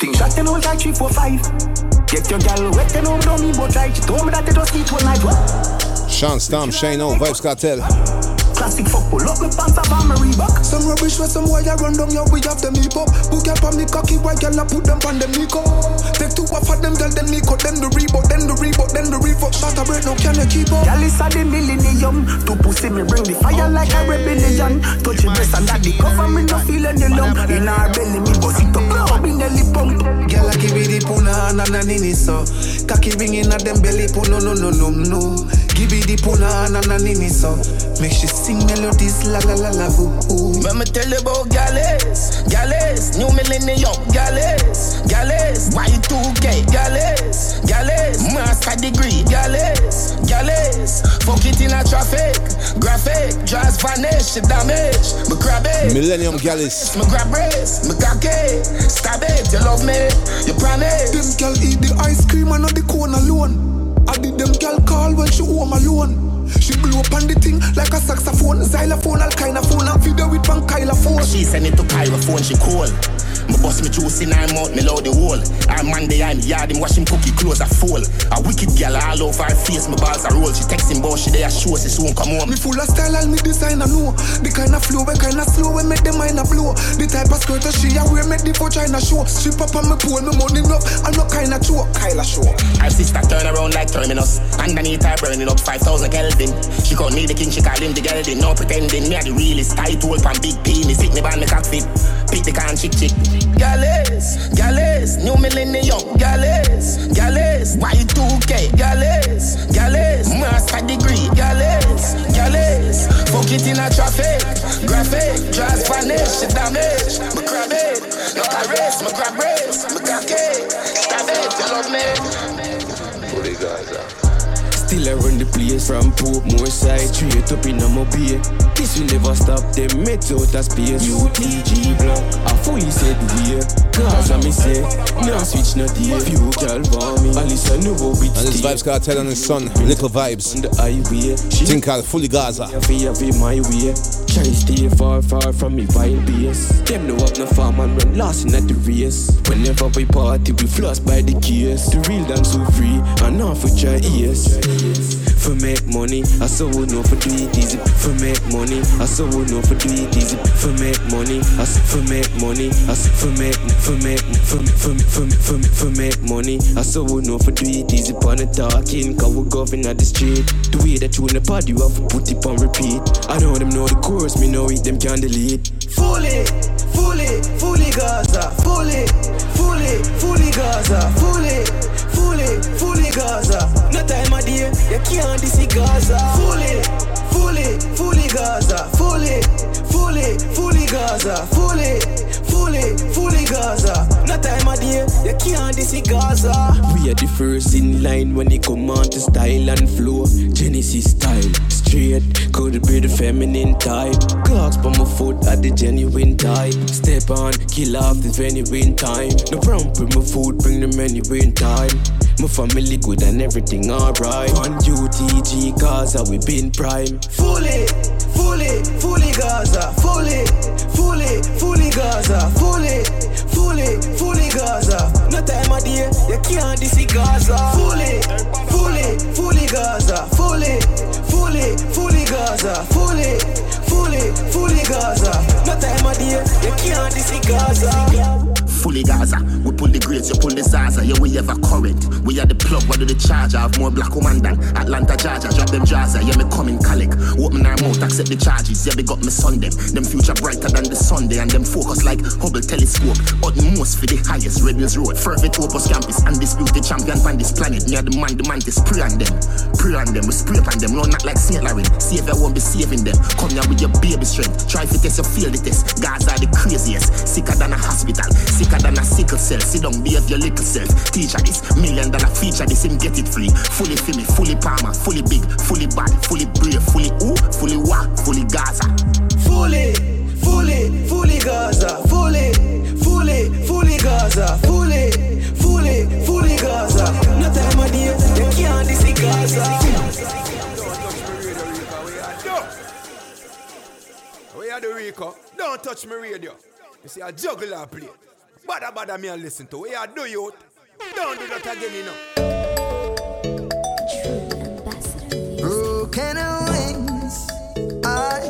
Speaker 12: Things shot them out like three, four, five. Get your gal wet, they know don't mean but right. She told me that they just eat one night. What?
Speaker 9: Shawn Storm, Shane O, Vybz Kartel.
Speaker 12: Classic fuck, pull up with pants up on my Reebok.
Speaker 8: Some rubbish where some a run down, yo, we have them hip up. Book up on me cocky, white girl, I put them on them Nico. Take two off of them, girl, then me Nico, then the Reebok, then the Reebok, then the Reebok. Shot a break, no can you keep up?
Speaker 12: Gal is a the millennium. To pussy me bring the fire like a rebellion. Touch your breast and that the cover me no feel any lump. In her belly me bust it up, blow me nelly pump.
Speaker 35: Girl, I give it the puna and a nini so. Cocky ringing at them belly put no no no no no. Give it the puna and a nini so. Make she sing melodies la la la la ooh ooh.
Speaker 12: Let me tell you about Galis, Galis, new millennium, Galis, Galis, Y2K, Galis, Galis, master degree, Galis, Galis, fuck it in a traffic, graphic, just vanish, damage, me grab it.
Speaker 9: Millennium Galis.
Speaker 12: Me grab brace, me cock it, stab it, you love me, you promise.
Speaker 8: Them girl eat the ice cream and not the cone alone. I did them girl call when she home alone. She blew up on the thing like a saxophone, xylophone, all kind of phone, and video with van Kyla phone.
Speaker 12: She send it to Kyla phone, she call. Me bust me juice in her mouth, me load the hole. Her man dey in the yard, him wash him cookie clothes a full. A wicked girl all over her face, me balls a roll. She text him, boss, she there, show, she soon come home.
Speaker 8: Me full of style, and me design I know. The kind of flow, we kind of slow, we make the mind a blow. The type of skirt that she a wear, make the vagina show. She pop on me pole, me money enough, I'm not kind of choke. Kyla show.
Speaker 12: Her sister turn around like terminus. Underneath her burning up 5,000 Kelvin. She call me the king, she call him the gelding. No pretending, me a the realest. Tight hold pan big penis, hit me band me cock fit. Pick the can chick chick. Galis, Galis, new millennium, Galis, Galis, Y2K, Galis, Galis, master degree, Galis, Galis, fuck it in a traffic, graphic, just vanish, damage, me grab it, no caress, me grab race, me cock it, stab it, you love me.
Speaker 13: Still I run the place from Portmore side Straight up in a mobile This will never stop them Met out of space. UTG block I fully said we. Cause I me say No switch not here Few girl for me Alice I know how it
Speaker 9: And this Vybz Kartel and his son, Likkle Vybz.
Speaker 13: On the highway
Speaker 9: Thing called Fully Gaza.
Speaker 13: Be my way Try stay far, far from me wild base Them know up no farm and run lost in at the race Whenever we party we floss by the case The real dance so free and off with your ears For make money, I so would know for do it easy For make money, I so would know for do it easy For make money, I for make money I for make, for make, for for for for for make money I so would know for do it easy Pon the talking, cause we govern at the street The way that you in the party, you have to put it on repeat I know them know the chorus, me know it, them can delete Fully, fully, fully Gaza, fully, fully, fully Gaza, fully, fully, fully Gaza. No time of day, you can't dis Gaza. Fully, fully, fully Gaza, fully, fully, fully Gaza, fully, fully, fully Gaza.
Speaker 10: No time of day, you can't this Gaza. We are the first in line when it come on to style and flow. Genesis style, straight, could be the feminine type. Clocks by my foot at the genuine type. Step on, kill off the genuine time. No problem with my food, bring the many anywhere time. My family good and everything alright. On UTG Gaza, we been prime.
Speaker 16: Fully, fully, fully Gaza. Fully, fully, fully Gaza. Fully, fully, fully Gaza.
Speaker 10: No time of day, you can't this Gaza.
Speaker 16: Fully, fully, fully Gaza. Fully, fully, fully Gaza. Fully, fully, fully Gaza.
Speaker 10: No time of day, you can't this Gaza.
Speaker 12: Fully Gaza, we pull the grades, you pull the Zaza. Yeah, we have a current. We are the plug, what do the charger? Have more black woman than Atlanta, Georgia. Drop them Jaza, yeah, me coming colic. Open our mouth, accept the charges. Yeah, they got me son them. Future brighter than the Sunday, and them focus like Hubble telescope. Utmost for the highest, Red Hills Road. Fervent Opus campus, undisputed champion on this planet. Me are the man, the man to spray on them. Pray on them, we spray on them. No, not like St. Laurent. Savior won't be saving them. Come here with your baby strength. Try to test, you feel the test. Gaza are the craziest. Sicker than a hospital. Sicker than a sickle cell. Sit down, behave your little self. Teacher this, million dollar feature this, him get it free. Fully for me, fully palmer, fully big, fully bad, fully brave, fully ooh, fully whack, fully Gaza.
Speaker 16: Fully, fully, fully Gaza. Fully, fully, fully Gaza. Fully, fully, fully Gaza.
Speaker 10: No time of day, you can't this Gaza.
Speaker 3: We are the Rico. Don't touch my radio. You see, I juggle and play. Badda badda me and listen to. We are do youth. Don't do that again, you know.
Speaker 28: Broken wings. I.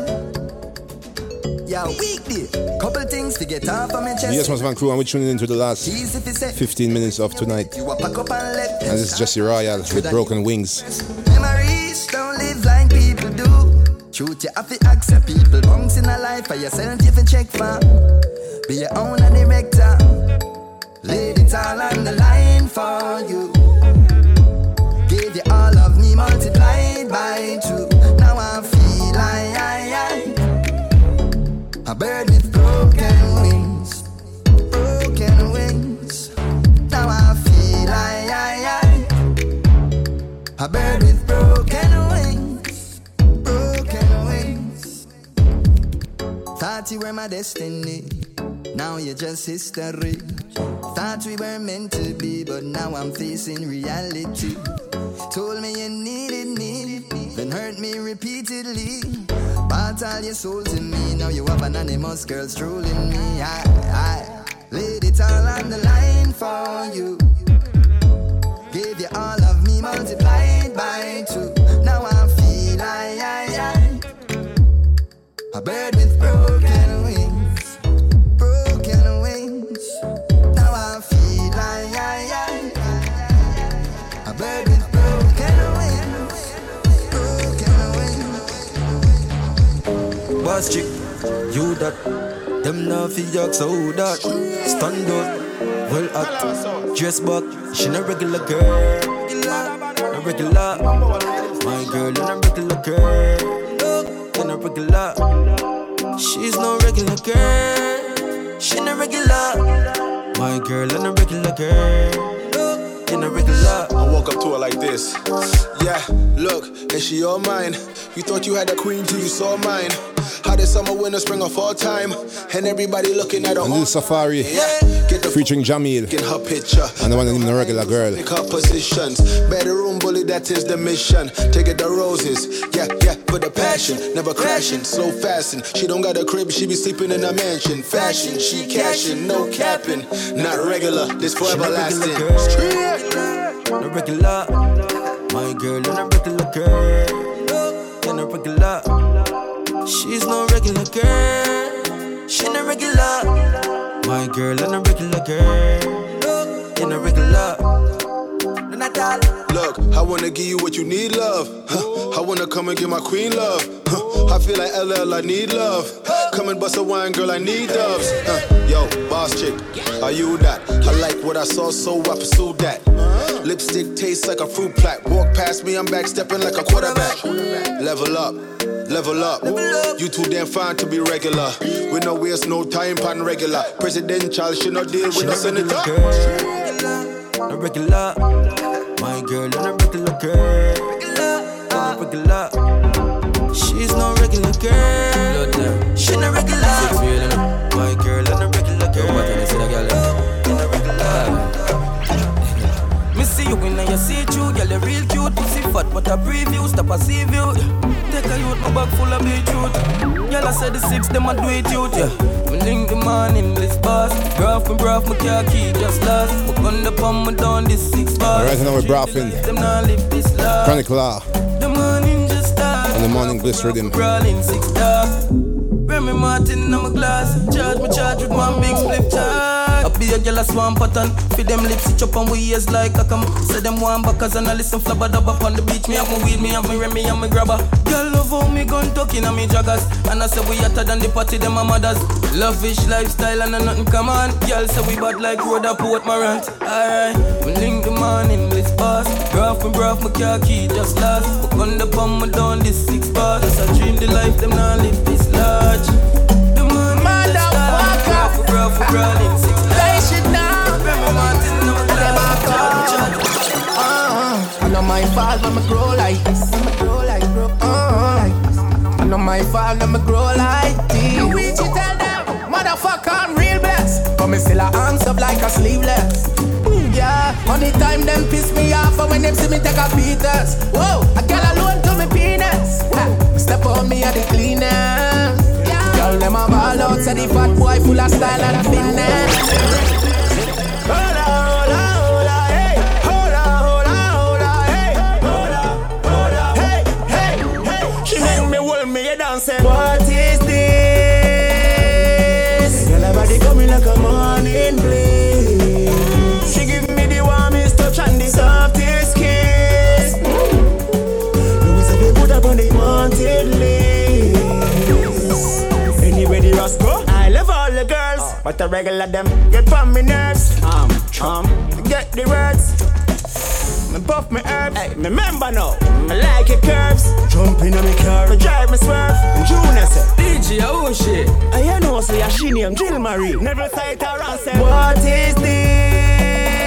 Speaker 28: Yeah, weekly. Couple things to get off of my chest.
Speaker 9: Yes, my Van Crew, and we're tuning into the last 15 minutes of tonight.
Speaker 28: You a pack up and
Speaker 9: this is Jesse Royal with Broken Wings.
Speaker 28: Memories don't live like people do. Truth, you have to accept people. Bunks in a life for yourself, you have check for. Be your own director. It all on the line for you. Gave you all of me multiplied by two. Now I feel I, I, I. A bird with broken wings. Broken wings. Now I feel like I. A bird with broken wings. Broken wings. Thought you were my destiny. Now you're just history. Thought we were meant to be, but now I'm facing reality. Told me you needed me, then hurt me repeatedly. Bought all your soul to me, now you have anonymous girl trolling me. I, I laid it all on the line for you. Gave you all of me multiplied by two. Now I feel I, I, I. A bird with broken
Speaker 10: Boss chick, you that. Them now fi so that. Stand up, well at. Dress back, she no regular girl. No regular. My girl, no regular girl. You no regular. She's no regular girl. She no regular. My girl, girl. You no regular.
Speaker 30: I walk up to her like this. Yeah, look, is she all mine? You thought you had a queen till you saw mine. How did summer, winter, spring, or fall time? And everybody looking at her.
Speaker 9: And this is Safaree featuring Jahmiel.
Speaker 30: In her picture.
Speaker 9: And the one named the regular girl.
Speaker 30: Pick up positions. Bedroom bully, that is the mission. Take it the roses. Yeah, yeah, for the passion. Never crashing, slow fasting. She don't got a crib, she be sleeping in a mansion. Fashion, she cashing, no capping. Not regular, this forever lasting.
Speaker 10: No regular. My girl, no regular girl. You no regular. She's no regular girl. She no regular. My girl, no regular girl. You no regular.
Speaker 30: Not at all. Look, I wanna give you what you need, love. Huh. I wanna come and give my queen love. Huh. I feel like LL, I need love. Come and bust a wine, girl, I need dubs. Uh, yo, boss chick, are you that? I like what I saw, so I pursued that. Lipstick tastes like a fruit plat. Walk past me, I'm back stepping like a quarterback. Level up. Level up. You too damn fine to be regular. We no waste no time pan regular. Presidential, should not deal with no senator.
Speaker 10: A regular, my girl, and a regular girl. Not a regular. She's no regular girl. She no regular. My girl, and a regular girl. I say, girl? Me see you in your see through, girl, you real cute. Pussy fat, but a preview, stop a see view. Take a youth, my bag full of beetroot. Girl, I said the six, them a do it youth, yeah. Me link the man in this bus. Graph me, graph my car key, just lost. My gun up on me down this six bars.
Speaker 9: Alright, now we're Braffing.
Speaker 10: Them not live this life.
Speaker 9: Chronic Law.
Speaker 10: The morning just started.
Speaker 9: And the morning bliss rhythm.
Speaker 10: Crawling six stars. Remy Martin in my glass. Charge me charge with one big split charge. I be a girl a swamp pattern. Feed them lips, it chop on we ears like a come. Say them one backers and I listen flabba dub up on the beach. Me have my weed, me have my Remy and my grabber. Girl love how me gun talking and me joggers. And I say we hotter than the party, them my mothers. Lavish lifestyle and a nothing come on. Girl say we bad like road up Port Morant. Alright, we link the morning bliss boss. Graph me, graph my car key just last. But gun the palm me down this six bars. I dream the life, them not live this large. The morning just start. Graph me, graph me, crawling six
Speaker 11: Lay shit down.
Speaker 10: Remy Martin in my glass. Charge me, charge me.
Speaker 11: I know my fault me grow like this. Me grow like grow, like. I know my fault me grow like this. You reach tell them, motherfucker, I'm real blessed. But me still a hands up like a sleeveless. Mm, Yeah, money time them piss me off, and when them see me take a beaters. Whoa, a girl alone to me penis. Ha, step on me at the cleanest. Girl, them a ball out, say the fat boy full of style and fitness. But the regular them get on me nerves. Um, um, get the words. Me buff me herbs. Hey, me remember now. I like your curves. Jump in on me car. Me drive me swerve. Junior say, DJ, oh shit. I hear no say she name Jill Marie. Never sight her and say, What is this?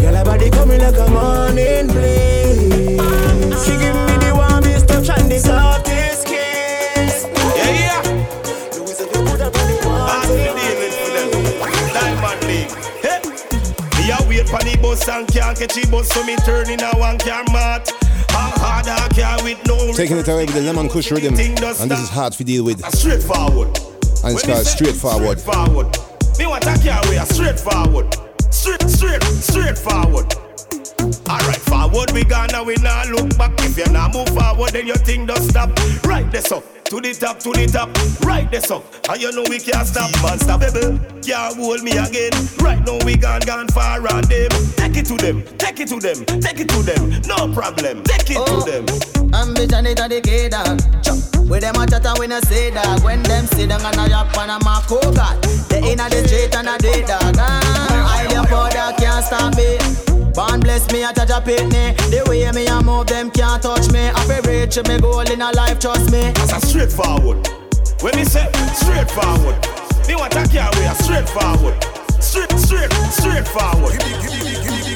Speaker 11: Girl, her body coming like a morning blaze. She give me the warmest touch and the softest
Speaker 19: Wait for the bus and can't catch the bus, so me turn in a one car mat.
Speaker 9: Taking it away with the Lemon Kush rhythm. And this is hard to deal with.
Speaker 19: straightforward.
Speaker 9: And it's called Straightforward.
Speaker 19: Forward. forward Me want a car way straightforward. Straight, straight, straightforward. Alright, forward we gone now we nah look back. If you nah move forward, then your thing don't stop. Right this up, to the top, to the top. Right this up, and you know we can't stop. Unstoppable, can't hold me again. Right now we gone, gone far on them. Take it to them, take it to them, take it to them. No problem, take it to them.
Speaker 10: Ambition it a the K dog. With them a chat and we no say dog. When them sit down and a yap and a mark oh God. They inna the street and a day dog. Ah, I your powder can't stop me. Born bless me a judge a pitney. The way me a move them can't touch me. I fi reach me goal in a life, trust me.
Speaker 19: That's a straightforward. When me say straightforward, me want a car way a straightforward. Straight, straight, straightforward.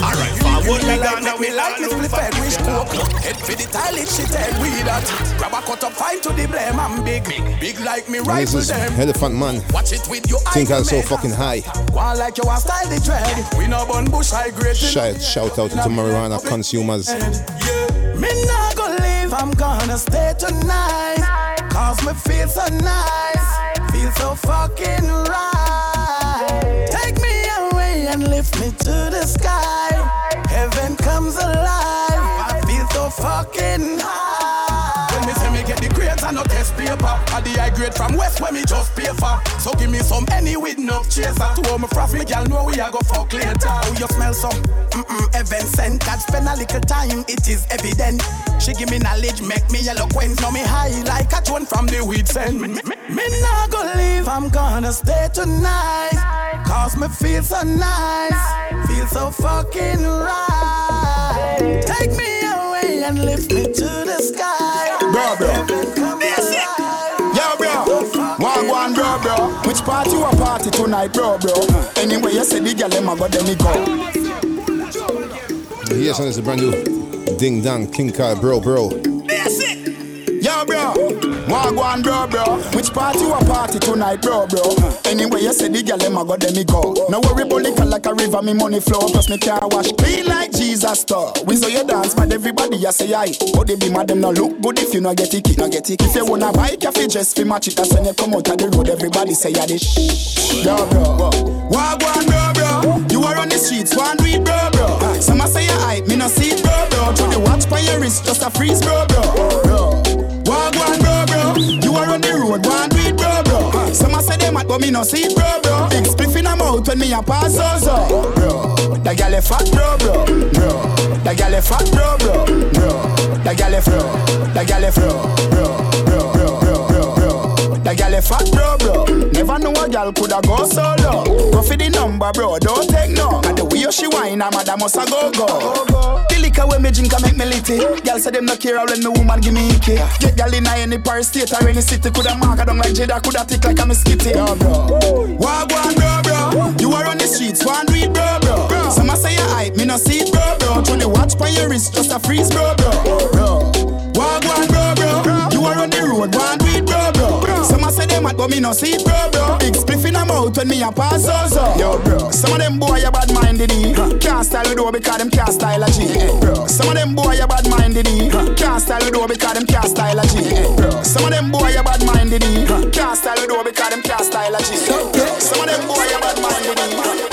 Speaker 19: Alright, forward we gone now we like me flip head wish coke
Speaker 11: Head for the toilet shit head we that. Grab a cut up fine to the blame I'm big. Big. Like me rifle them.
Speaker 9: Elephant Man.
Speaker 11: Watch it with your eyes
Speaker 9: Think I'm so fucking high.
Speaker 11: Go like you a style the dread. We no bun bush high grade
Speaker 9: Shout, shout out to marijuana consumers.
Speaker 11: Me not gonna leave, I'm gonna stay tonight. Cause me feel so nice, feel so fucking right. Take me away and lift me to the sky. I no test
Speaker 12: paper. At the high grade from West where me just pay for. So give me some any with no chaser. To my frost, me gal know we a go fuck later. Oh, you smell some mm-mm heaven sent. God spend a little time, it is evident. She give me knowledge, make me eloquent. Now me high like a tune from the weed send. Me, me, me not gonna leave, I'm gonna stay tonight. Cause me feel so nice, feel so fucking right. Take me away and lift me to the sky.
Speaker 30: Bro, bro. Yo, bro. One, one, bro, bro. Which party you a party tonight, bro, bro? Anyway, you say the girl, them a go, then me go.
Speaker 9: Yes, and it's a brand new Ding Dong King Kyle Bro Bro.
Speaker 30: Yo, bro. One, bro, bro. Which party you a party tonight, bro, bro? Anyway, you say the girl, them a go, then me go. No worry liquor like a river, me money flow. Plus me car wash clean like Jesus store. We saw you dance, but everybody you say aye. But they be mad, them no look good if you no get it, no get it. If you wanna buy cafe, just fi match it. That's when you come out of the road, everybody say ya this. Bro. One, one, bro, bro. You are on the streets, one read, bro, bro. Some a say you hype, me no see it, bro, bro. Through the watch by your wrist, just a freeze, bro, bro. bro. At, but me no see it, bro, bro. Big spliff in a mouth when me a pass, so, so. Bro, that gal a fat, bro, bro, bro. That gal a fat, bro, bro, bro. That gal a fro, that gal a fro, bro, bro, bro, fat, bro, bro. Never know a gal coulda go solo. Go for the number, bro, don't take no. And the way she whine, a mother must a go go. The liquor when me drink a make me litty. Gal say them no care when me woman give me icky. Get gal in any Paris state or any city, coulda mark her down like Jada, coulda tick like a mosquito. Yo, bro. Wagwan, bro, bro. You are on the streets, one read, bro, bro. Some a say you hype, me no see it, bro, bro. Through the watch by your wrist, just a freeze, bro, bro, bro. Some a say them but me no see it, bro, bro. Big spliff in a mouth when me a pass, so, so. Yo, bro. Some of them boy a bad minded, eh. Can't style the door because them can't style a G, eh, bro. Some of them boy a bad minded, eh. Can't style the door because them can't style a G, eh, bro. Some of them boy a bad minded, eh. Can't style the door because them can't style a G. Some of them boy a bad minded,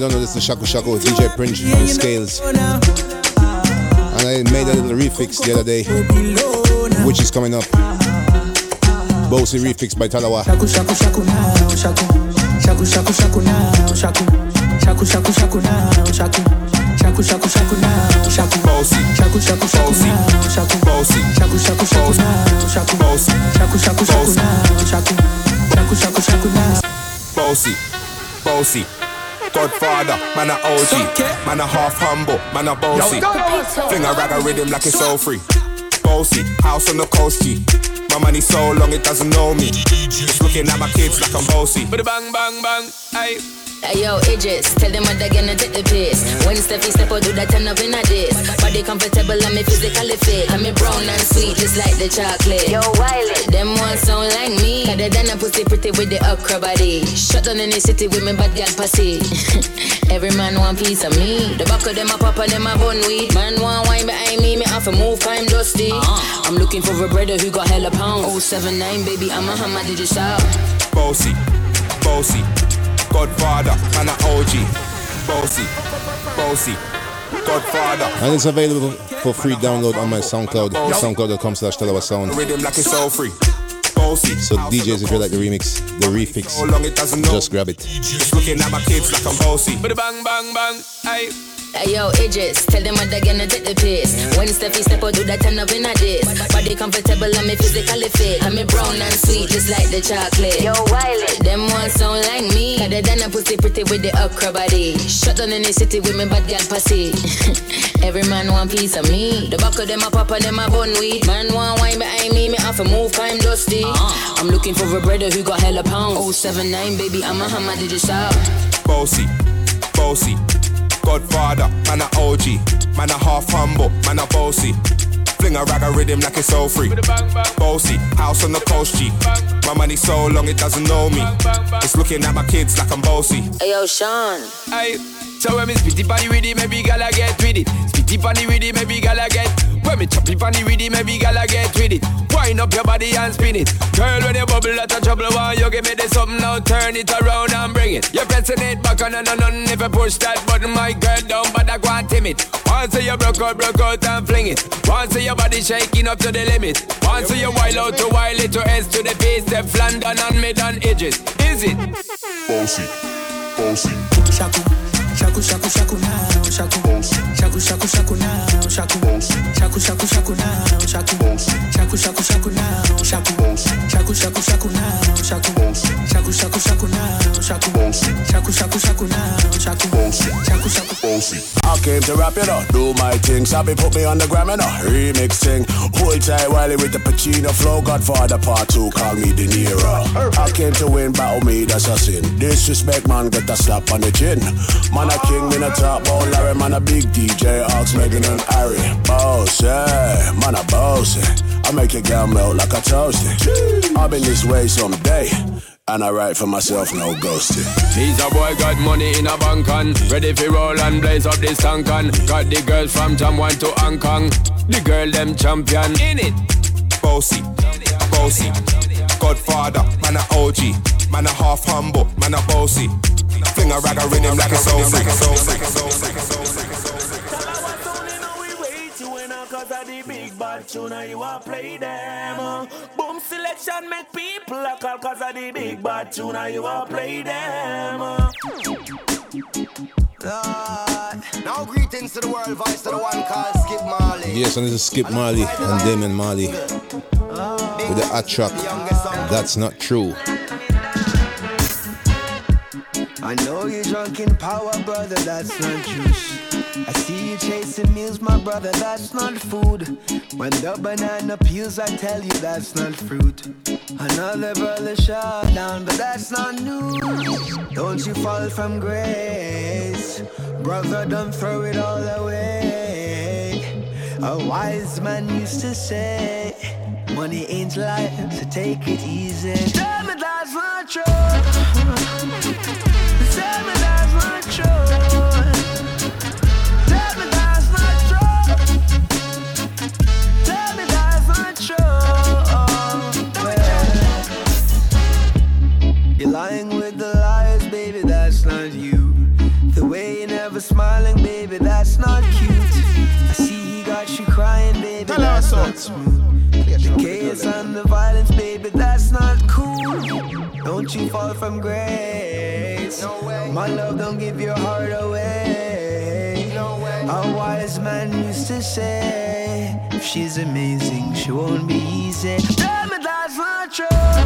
Speaker 9: Yes, and I don't know this is Shaku Shaku with DJ Prince on scales. And I made a little refix the other day, which is coming up. Bossy refix by Talawah.
Speaker 36: Shaku shaku shaku now, shaku. Shaku shaku shaku now, shaku. Shaku shaku shaku now, shaku. Shaku shaku shaku now, shaku.
Speaker 23: Bossy.
Speaker 36: Shaku shaku shaku now, shaku.
Speaker 23: Bossy.
Speaker 36: Shaku shaku shaku now, shaku.
Speaker 23: Bossy.
Speaker 36: Shaku shaku shaku now, shaku. Shaku shaku shaku now.
Speaker 23: Bossy, bossy. Godfather, man a OG, man a half humble, man a bossy. Fling a rag a rhythm like it's so free. Bossy, house on the coast G. My money so long it doesn't know me. Just looking at my kids like I'm bossy.
Speaker 37: But bang bang bang, aye.
Speaker 38: Hey yo, Idris, tell them what they're gonna take the piss. When Steffi step out, do that turn up in a this. Body comfortable and me physically fit. I'm me brown and sweet, just like the chocolate. Yo, Wiley, them ones sound like me. Better than a pussy pretty with the okra body. Shut down in the city with me bad girl pussy. Every man want piece of me. The back of them a pop and them a bun weed. Man want wine behind me, me off a move, I'm dusty. Uh-huh. I'm looking for a brother who got hella pounds. 079, baby, I'm a hammer, did you stop?
Speaker 23: Bossy, bossy. Godfather, man a OG. Bossy, bossy. Godfather.
Speaker 9: And it's available for free download on my SoundCloud, soundcloud.com slash Talawah Sound.
Speaker 23: Rhythm like it's so free.
Speaker 9: So DJs, if you like the remix, the refix,
Speaker 23: So long it
Speaker 9: just grab it.
Speaker 23: Just looking at my kids like I'm bossy.
Speaker 37: But bang bang bang, aye.
Speaker 38: Hey yo, Idris, tell them what they're gonna take the piss. When Steffi step out, do that turn up in a this. Body comfortable and me physically fit. I'm me brown and sweet, just like the chocolate. Yo, Wiley, them ones sound like me. Better than a pussy pretty with the okra body. Shut down in the city with me bad girl pussy. Every man want piece of me. The back of them a pop and them a bun weed. Man want wine behind me, me off a move, I'm dusty. Uh-huh. I'm looking for a brother who got hella pounds. 079, baby, I'm a hammer, did you stop?
Speaker 23: Bossy, bossy. Godfather, man a OG, man a half humble, man a bossy. Fling a rag a rhythm like it's all free. Bossy, house on the coast G. My money so long it doesn't know me. It's looking at my kids like I'm bossy.
Speaker 38: Hey yo, Sean.
Speaker 39: Hey, so when me spitty body with it, maybe gala get with it. Spitty body with it, maybe gala get. When me choppy body with it, maybe gala get with it. Wind up your body and spin it. Girl, when you bubble out of trouble, why you give me this something now? Turn it around and bring it. You're pressing it back on and on and if you push that button, my girl down, but I can't timid. Once you broke out, broke out and fling it. Once your body shaking up to the limit. Once you wild out to wild it to S to the base, step London and mid on edges. Is it?
Speaker 40: Bossy, bossy.
Speaker 41: Shaku, shaku, shaku, shaku now, shaku, shaku, shaku, shaku now, shaku, shaku, shaku, shaku now, shaku, shaku, shaku, shaku now, shaku, shaku, shaku, shaku now, shaku, shaku, shaku, shaku now, shaku, shaku, shaku, shaku now, shaku, shaku, shaku.
Speaker 42: I came to rap it up, do my thing. Sabi put me on the gram and a remix thing. Hold tight Wiley with the Pacino flow. Godfather part two, call me De Niro. I came to win, battle me, that's a sin. Disrespect, man, get a slap on the chin. Man a king, me a top ball, Larry, man a big DJ, Ox, Megan and Harry. Boss, yeah, man a boss. yeah. I make your girl melt like a toasty. I've been this way someday. And I write for myself, no ghosting.
Speaker 39: He's a boy got money in a bank and ready for roll and blaze up this tank and got the girl from Jamwan to Hong Kong. The girl them champion in it.
Speaker 23: Bossy, bossy. Godfather, man a OG. Man a half humble, man a bossy. Fling a rag a rhythm like it's all
Speaker 43: bad tune you a play them. Boom selection make people a call Cause of the big bad tune you a play them uh.
Speaker 32: Lord. Now greetings to the world, voice to the one called Skip Marley.
Speaker 9: Yes, and this is Skip Marley and Damian Marley with the hot track. That's not true.
Speaker 14: I know you're drunk in power, brother, that's not juice. I see you chasing meals, my brother, that's not food. When the banana peels, I tell you that's not fruit. Another brother shot down, but that's not news. Don't you fall from grace, brother, don't throw it all away. A wise man used to say, Money ain't life, so take it easy. Tell me that's not true. Fall from grace. No way. My love, don't give your heart away. A wise man used to say, if she's amazing, she won't be easy. Tell me that's not true.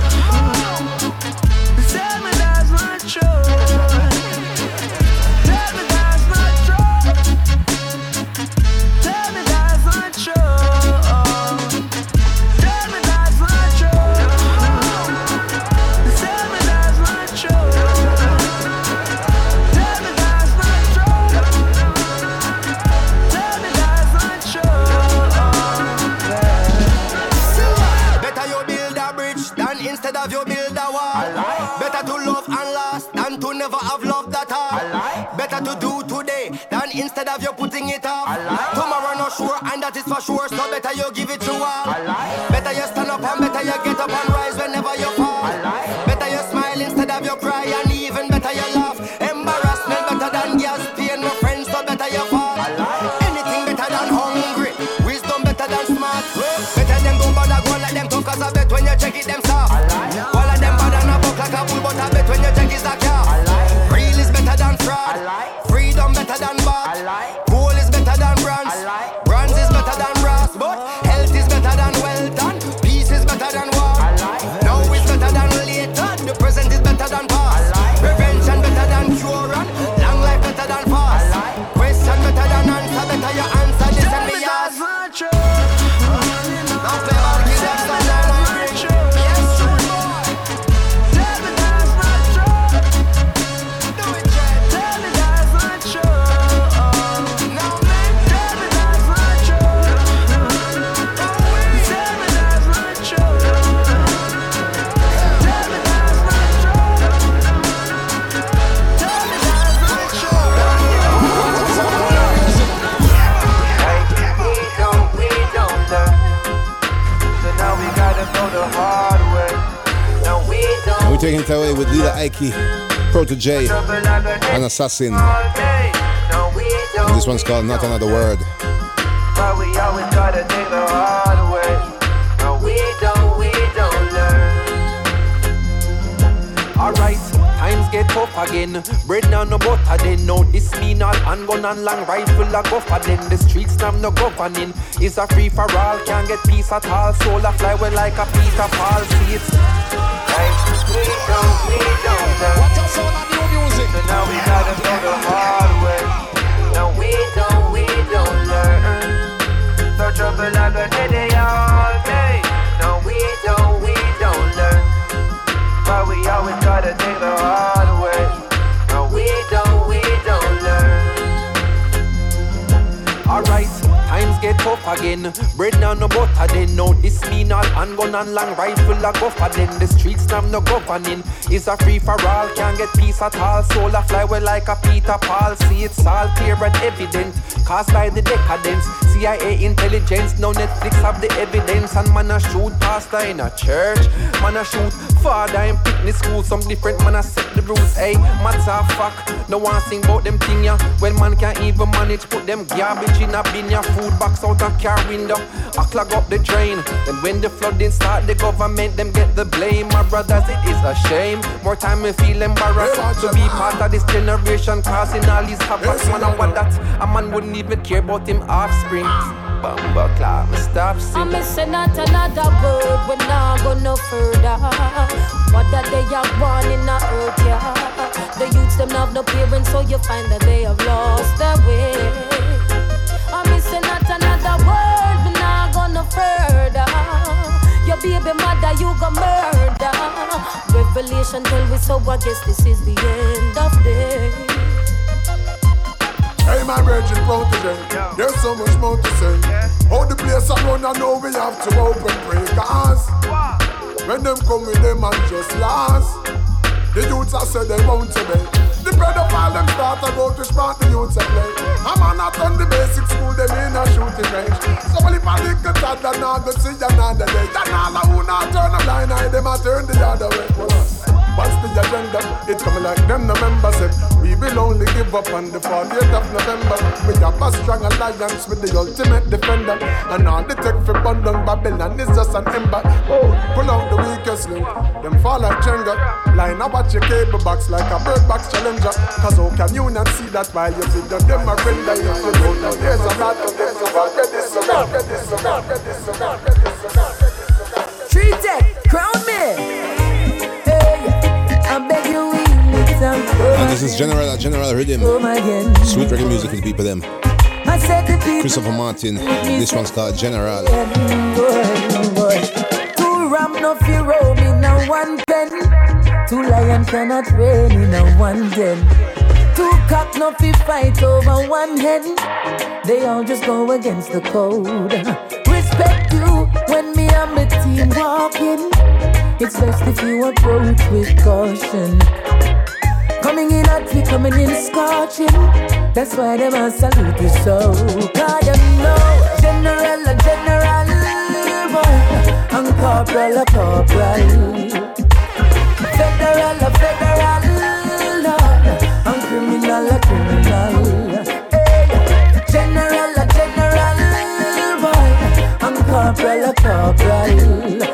Speaker 32: Instead of you putting it off. Tomorrow not sure and that is for sure. So better you
Speaker 9: Ike, Protoje, and Assassin. This one's called Not Another Word.
Speaker 44: Alright, times get tough again. Bread now no butter then. No this mean all handgun and long rifle a go for then. The streets now no governing. It's a free for all, can't get peace at all. Soul a fly well like a Peter Paul. It's
Speaker 45: Like, we don't, we don't
Speaker 44: new music?
Speaker 45: Now we gotta go the hard way. We don't, we don't learn. All we don't, we don't learn. But we always to take the hard way.
Speaker 44: Again. Bread now no butter then. No this mean all handgun and long rifle a go for then. The streets now no governing. It's a free for all, can't get peace at all. Soul a fly well like a Peter Paul. See it's all clear and evident. Caused by the decadence. CIA intelligence, no Netflix have the evidence. And man a shoot pastor in a church. Man a shoot father in picnic school. Some different man a set the rules. Hey, matter of fact, no one sing about them thing ya. Well man can't even manage put them garbage in a bin ya. Food box out a car window. I clog up the drain. Then when the flooding start, the government them get the blame. My brothers, it is a shame. More time we feel embarrassed to be part of this generation causing all these havoc. Man, I want that a man wouldn't even care about him offspring. Bumble clap, me stop
Speaker 46: I'm
Speaker 44: singing.
Speaker 46: missing not another word, we're not go no further. What that they are born in a earth, yeah. The youths them have no parents, so you find that they have lost their way. Further. Your baby mother, you go murder. Revelation tell we so, I guess this is the end of day.
Speaker 47: Hey, my virgin Protoje, there's so much more to say. How the place I run, I know we have to open breakers. When them come with them and just last, the youths I said they want to be. The pedophile them start to go to smart the youths a play. A man not on the basic school, them in a shooting range. So well, if a tad, then I go see another day. Then all who not turn a blind eye, them a turn the other way. What's the agenda? It coming like them November said We will only give up on the 40th of November We have a strong alliance with the ultimate defender And all the tech for Bundung Babylon is just an ember Oh, pull out the weakest link Them fall like Jenga Line up watch your cable box like a bird box challenger Cause how can you not see that while you video them a render you don't know there's a lot of them So already so already so already so already so already
Speaker 48: Tree Tech, crown me.
Speaker 9: And this is General uh, General Rhythm. Sweet reggae music for the people them. Christopher Martin. This one's called General.
Speaker 48: Two ram no fear roam in a one pen. Two lion cannot reign in a one den. Two cock no fi fight over one hen. They all just go against the code. Respect you when me and my team walking. It's best if you approach with caution. Coming in hot, we coming in scorching. That's why them a salute you so. God, you know, general, a general, boy, and corporal, a corporal. Federal, a federal, Lord, and criminal, a criminal. General, a general, boy, and corporal, a corporal.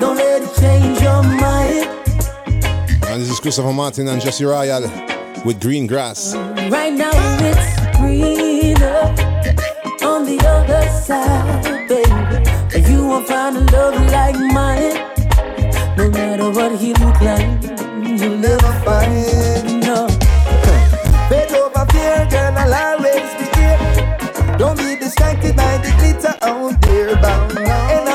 Speaker 48: Don't let it change your mind.
Speaker 9: And this is Christopher Martin and Jesse Royal with Green Grass.
Speaker 48: Right now it's greener on the other side, baby. But you won't find a love like mine. No matter what he look like, you'll never find no.
Speaker 28: Fade over oh, fear, girl, I'll always be here. Don't be distracted by the glitter out there, bound.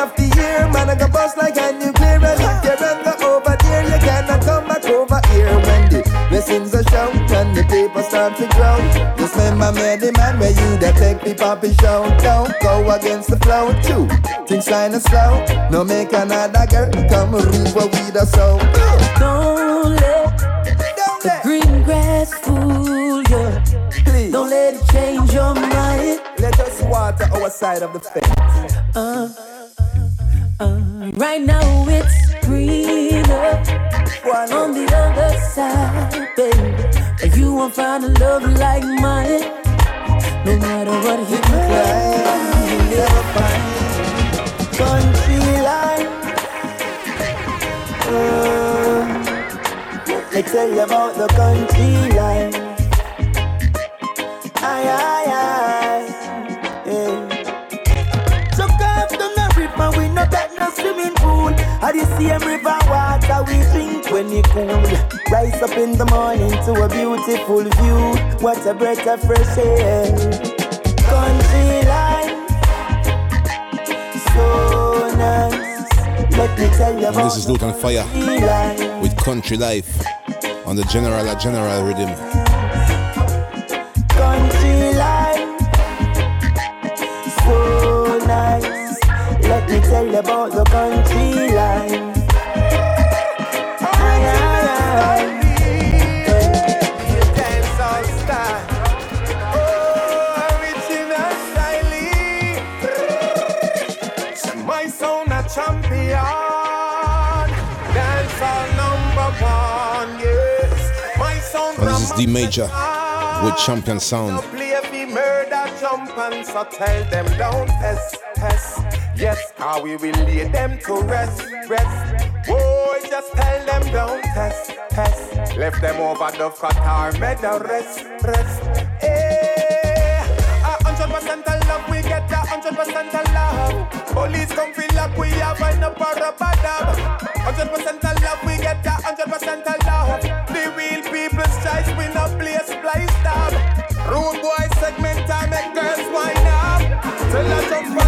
Speaker 28: I go bust like a nuclear reactor. And go over there, you cannot come back over here When the blessings are shout and the people start to grow. Just remember the man where you that take the poppy show. Don't go against the flow. Too Things kinda slow. No make another girl come read what we da so
Speaker 48: Don't let the green grass fool you.
Speaker 28: Please.
Speaker 48: Don't let it change your mind. Let us water
Speaker 25: our side of the fence.
Speaker 48: Uh uh, right now it's greener on the other side, baby. You won't find a love like mine, no matter what you climb.
Speaker 25: You never find country life. Uh, me tell you about the country life. Aye, aye. At the same river water we drink when it cool. Rise up in the morning to a beautiful view. What a breath of fresh air. Country life, so nice. Let me tell you about
Speaker 9: this is Luton Fyah
Speaker 25: life.
Speaker 9: with Country Life on the General a General Rhythm.
Speaker 25: Tell you about the country life.
Speaker 9: This is D Major with Champion Sound.
Speaker 16: play fi murder jump and so tell them don't test, test. Yes, how we will lay them to rest, rest. Boy, just tell them don't test, test. Left them over the Qatar, the rest, rest. Eh, a hundred percent of love, we get a hundred percent of love. Police come feel like we have an up or a bad up. Hundred percent of love, we get a hundred percent of love.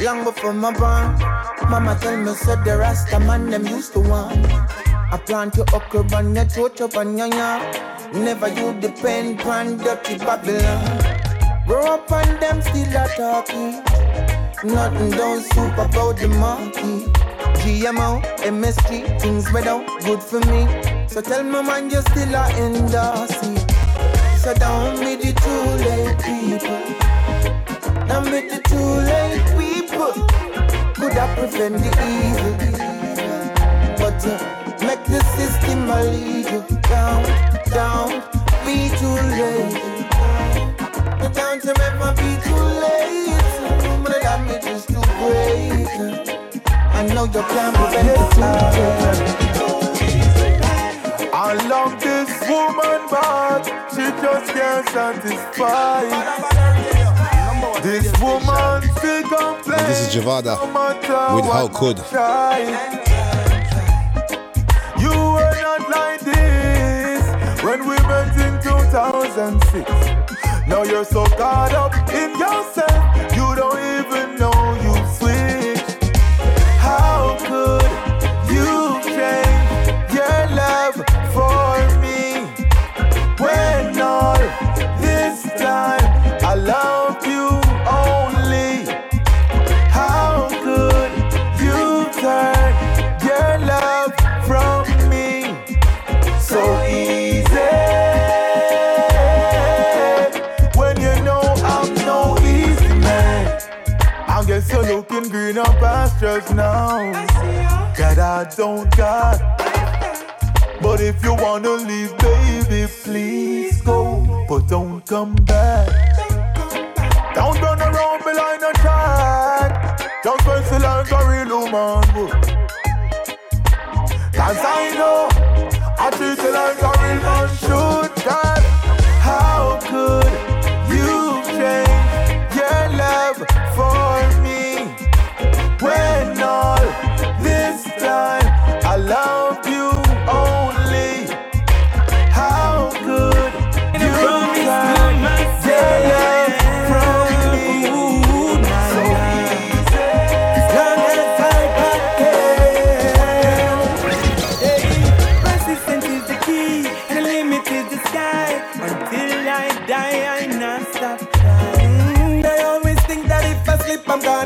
Speaker 25: long before my born. Mama tell me so the Rasta man them used to want. I plant your okra on your torch up on your yard. Never you depend on dirty Babylon. Grow up on them still a talking. Nothing don't soup about the monkey. GMO, MSG, things without good for me. So tell me man you still a endorse So don't be the too late people. Don't be the too late people. Could have prevent the evil. But uh, make the system you down, down, be too late. Down to ever be too late. But that me just too great. I know you can't prevent the future.
Speaker 16: I love this woman, but she just can't satisfy. This woman still.
Speaker 9: And this is Javada with How Could.
Speaker 16: You were not like this when we met in 2006. Now you're so caught up in yourself, you pastures now. God, I don't got. But if you wanna leave, baby, please go. But don't come back. Don't run around behind a track. Just face it like a real woman. Cause I know I treat you like a real man should. God,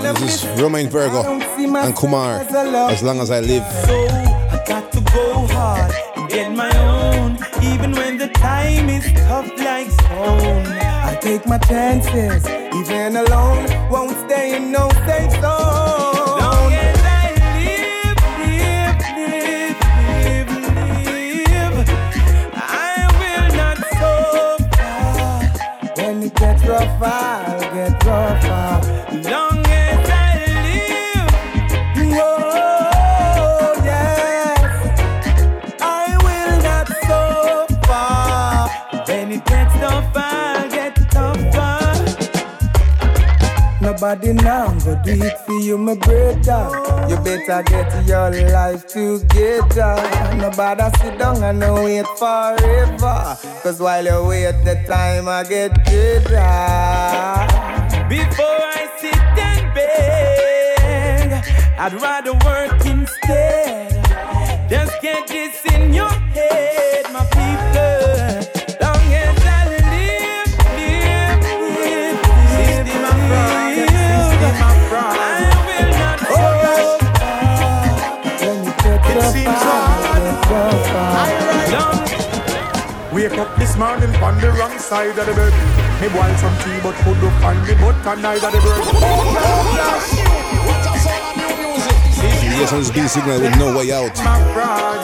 Speaker 16: This
Speaker 9: is Romain Virgo and Kumar. As long as I live.
Speaker 25: So I got to go hard and get my own, even when the time is tough like stone. I take my chances, even alone, won't stay in no safe zone. Long Nobody now go do it for you, my brother. You better get your life together. Nobody sit down and wait forever. Cause while you wait, the time I get better. Before I sit and beg, I'd rather work instead. Just get
Speaker 49: morning on the wrong side of the bed. Me boil some tea but could not find the butter neither the bird.
Speaker 9: Yes, on this B signal with no way out.
Speaker 49: My fraud.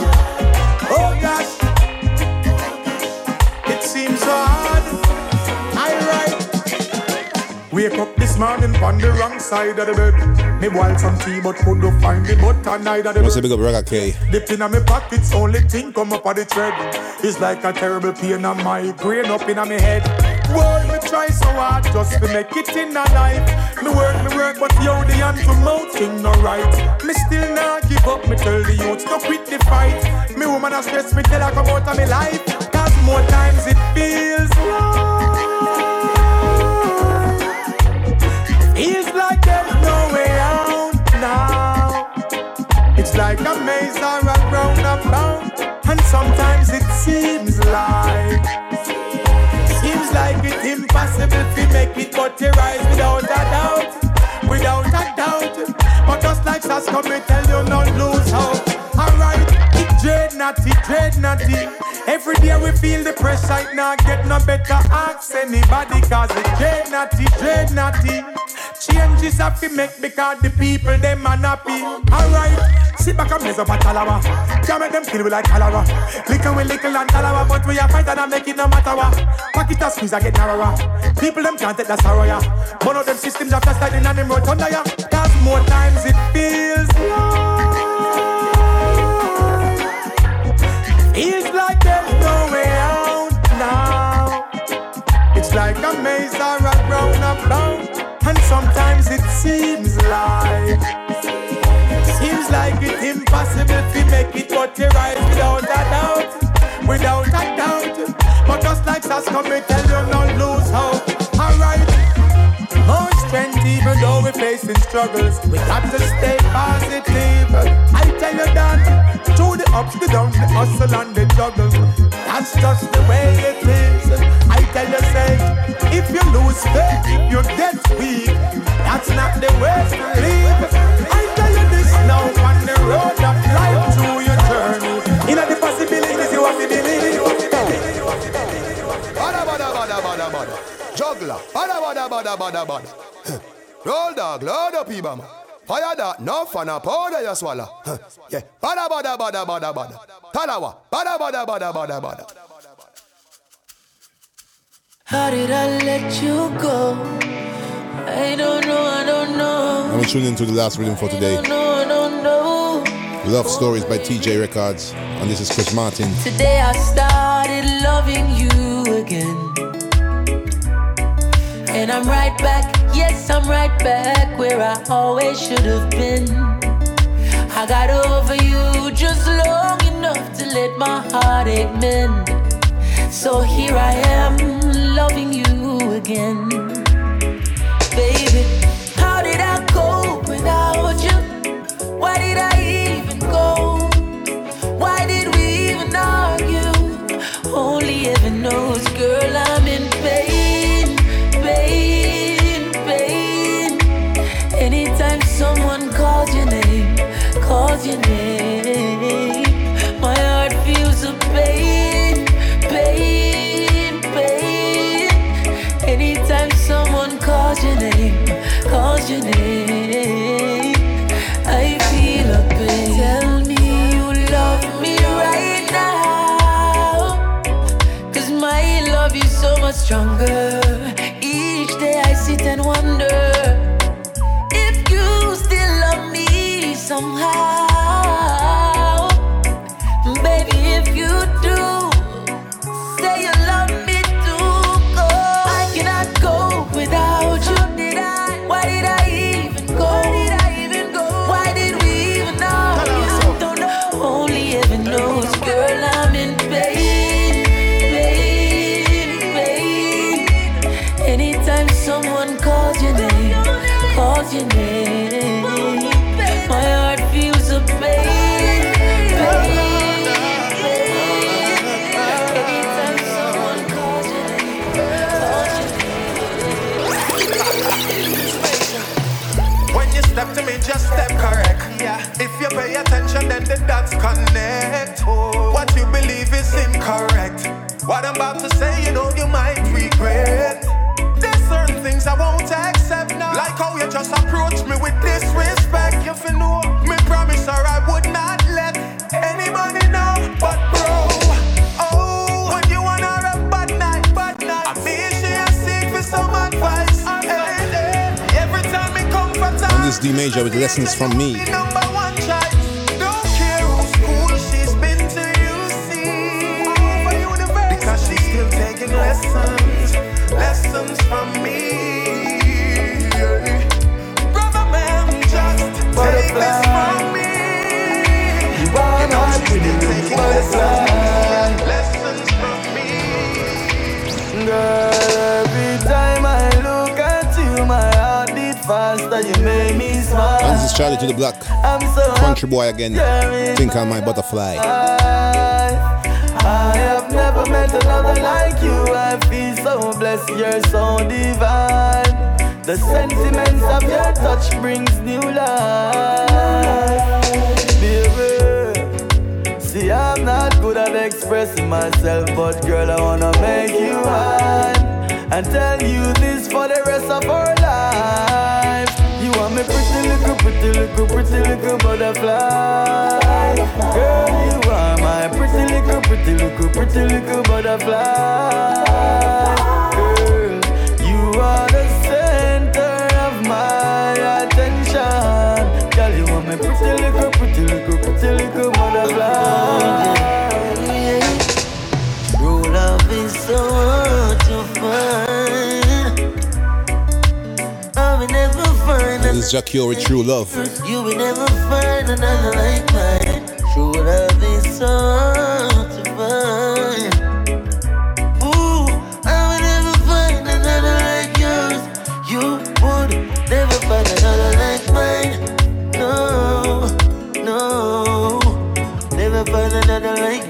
Speaker 49: Oh gosh. It seems hard. I right. Wake up this morning on the wrong side of the bed. Me boil some tea but could not find neither the
Speaker 9: What's a
Speaker 49: bird.
Speaker 9: big up Raga K?
Speaker 49: Dipped in my pockets, only thing come up on the thread. It's like a terrible pain on my brain up in my head. Boy, me try so hard just to make it in a life. Me work, me work, but yo, the hand to mouth thing no right. Me still not give up, me tell the youth to quit the fight. Me woman a stress, me tell her come out of me life. Cause more times it feels Like a maze or a roundabout, and sometimes it seems like seems like it's impossible to make it, but you rise without a doubt, without a doubt. But just like SAS come, me tell you not lose hope. It dread natty. Every day we feel the pressure, it not get no better. Ask anybody, cause it dread natty, dread natty. Changes have to make because the people them are happy. Alright, sit back and mess up a talawa. Can't make them feel we like cholera. Little we little and talawa, but we are fighting and make it no matter what. Pocket a squeeze, I get narrower. People them can't take the sorrow, yeah. One of them systems after sliding and them road thunder, yeah. Cause more times it feels like Feels like there's no way out now. It's like a maze or a roundabout, and sometimes it seems like seems like it's impossible to make it, but you rise without a doubt, without a doubt. But just like SAS come, me tell you not lose hope. More strength even though we're facing struggles. We got to stay positive. I tell you that through the ups, the downs, the hustle and the juggle. That's just the way it is. I tell you, say, if you lose faith, if you get weak, that's not the way to live. I tell you this now on the road of life through your journey. In the possibilities you have to believe.
Speaker 3: Bada. Juggler. Bada bada bada bada bada. Roll dog, load up, Ibama. Fire that, no fun, a powder you swallow. Yeah. Bada bada bada bada bada. Talawah. Bada bada bada bada bada.
Speaker 48: How did I let you go? I don't know, I don't know.
Speaker 9: And we tune into the last rhythm for today.
Speaker 48: No, I don't know.
Speaker 9: Love Stories by TJ Records. And this is Chris Martin.
Speaker 48: Today I started loving you again. And I'm right back, yes, I'm right back where I always should have been. I got over you just long enough to let my heartache mend. So here I am, loving you again. Baby, how did I cope without you? Why did I even go? Why did we even argue? Only heaven knows, girl, I'm my heart feels the pain, pain, pain. Anytime someone calls your name, calls your name, I feel a pain. Tell me you love me right now. Cause my love is so much stronger.
Speaker 16: Connect. Oh. What you believe is incorrect. What I'm about to say, you know you might regret. There's certain things I won't accept now. Like how you just approach me with disrespect. If You know, me promise her I would not let anybody know. But bro, oh, when you wanna a bad night, bad night. I mean, she a seek for some advice. Hey, hey. Every time me come for time.
Speaker 50: On this D major with lessons from me. Country boy again. Think on my butterfly.
Speaker 10: I, have never met another like you. I feel so blessed, you're so divine. The sentiments of your touch brings new life. Baby, see, I'm not good at expressing myself, but girl, I wanna make you mine and tell you this for the rest of our. My pretty little, pretty little, pretty little butterfly. Girl, you are my pretty little, pretty little, pretty little butterfly. Girl, you are the center of my attention. Girl, you are my pretty little, pretty little, pretty little butterfly.
Speaker 48: True love is so hard to find.
Speaker 50: This is Jah Cure True Love.
Speaker 48: You will never find another like mine. True love is so find. Ooh, I will never find another like yours. You would never find another like mine. No, no, never find another like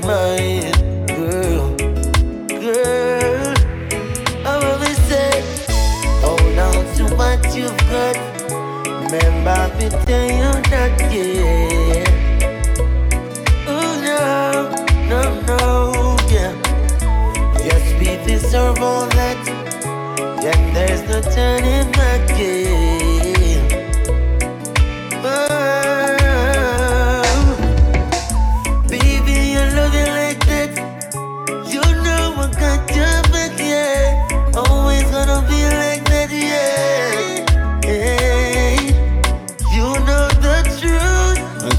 Speaker 48: Remember me tell you that, yeah. Oh no, no, no, yeah. Yes, we deserve all that. And there's no turning back, yeah.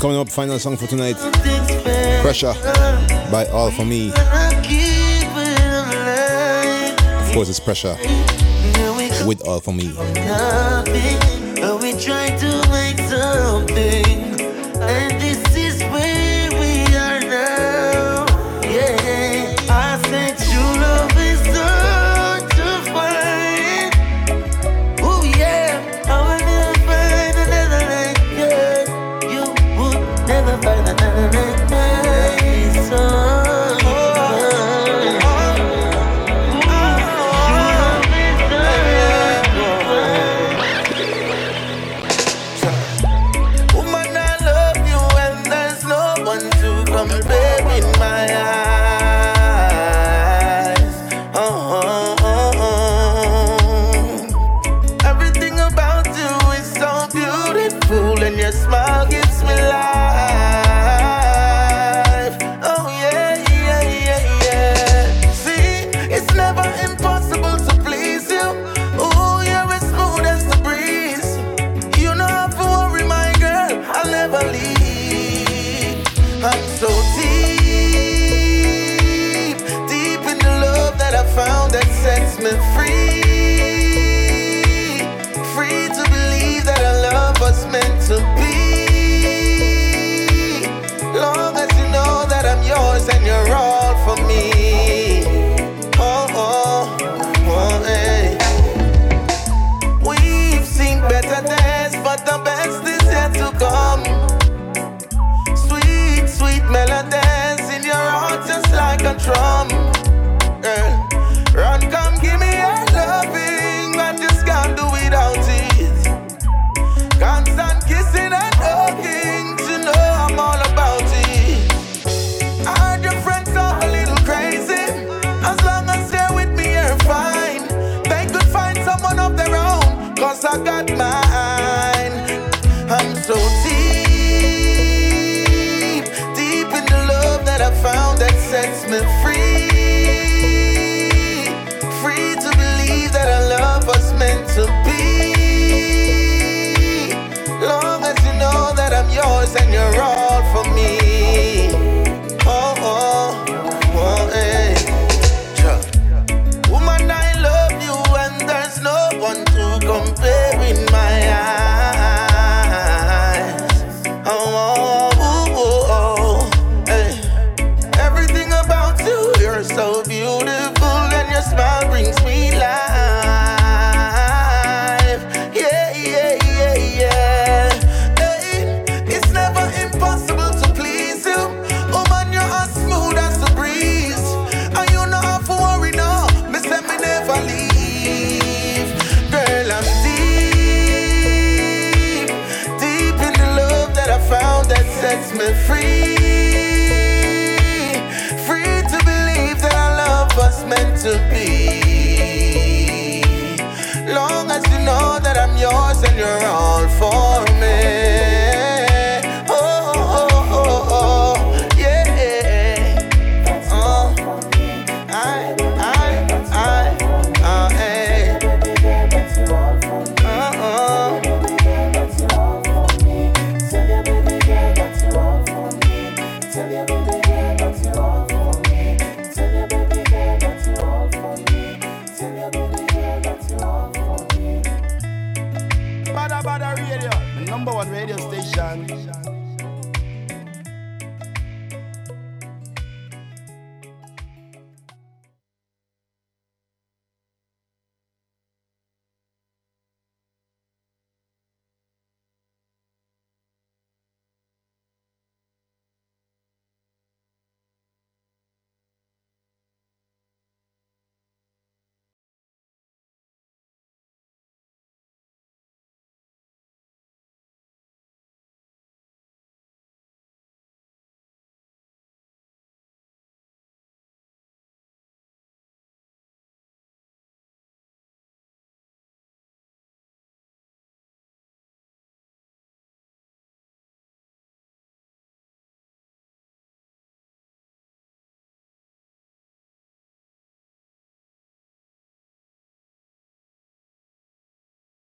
Speaker 50: Coming up, final song for tonight. Pressure by All For Me. Of course, it's Pressure with All For Me. yours and you're all for me. Oh, oh, oh hey. We've seen better days, but the best is yet to come. Sweet, sweet melodies in your heart, just like a drum.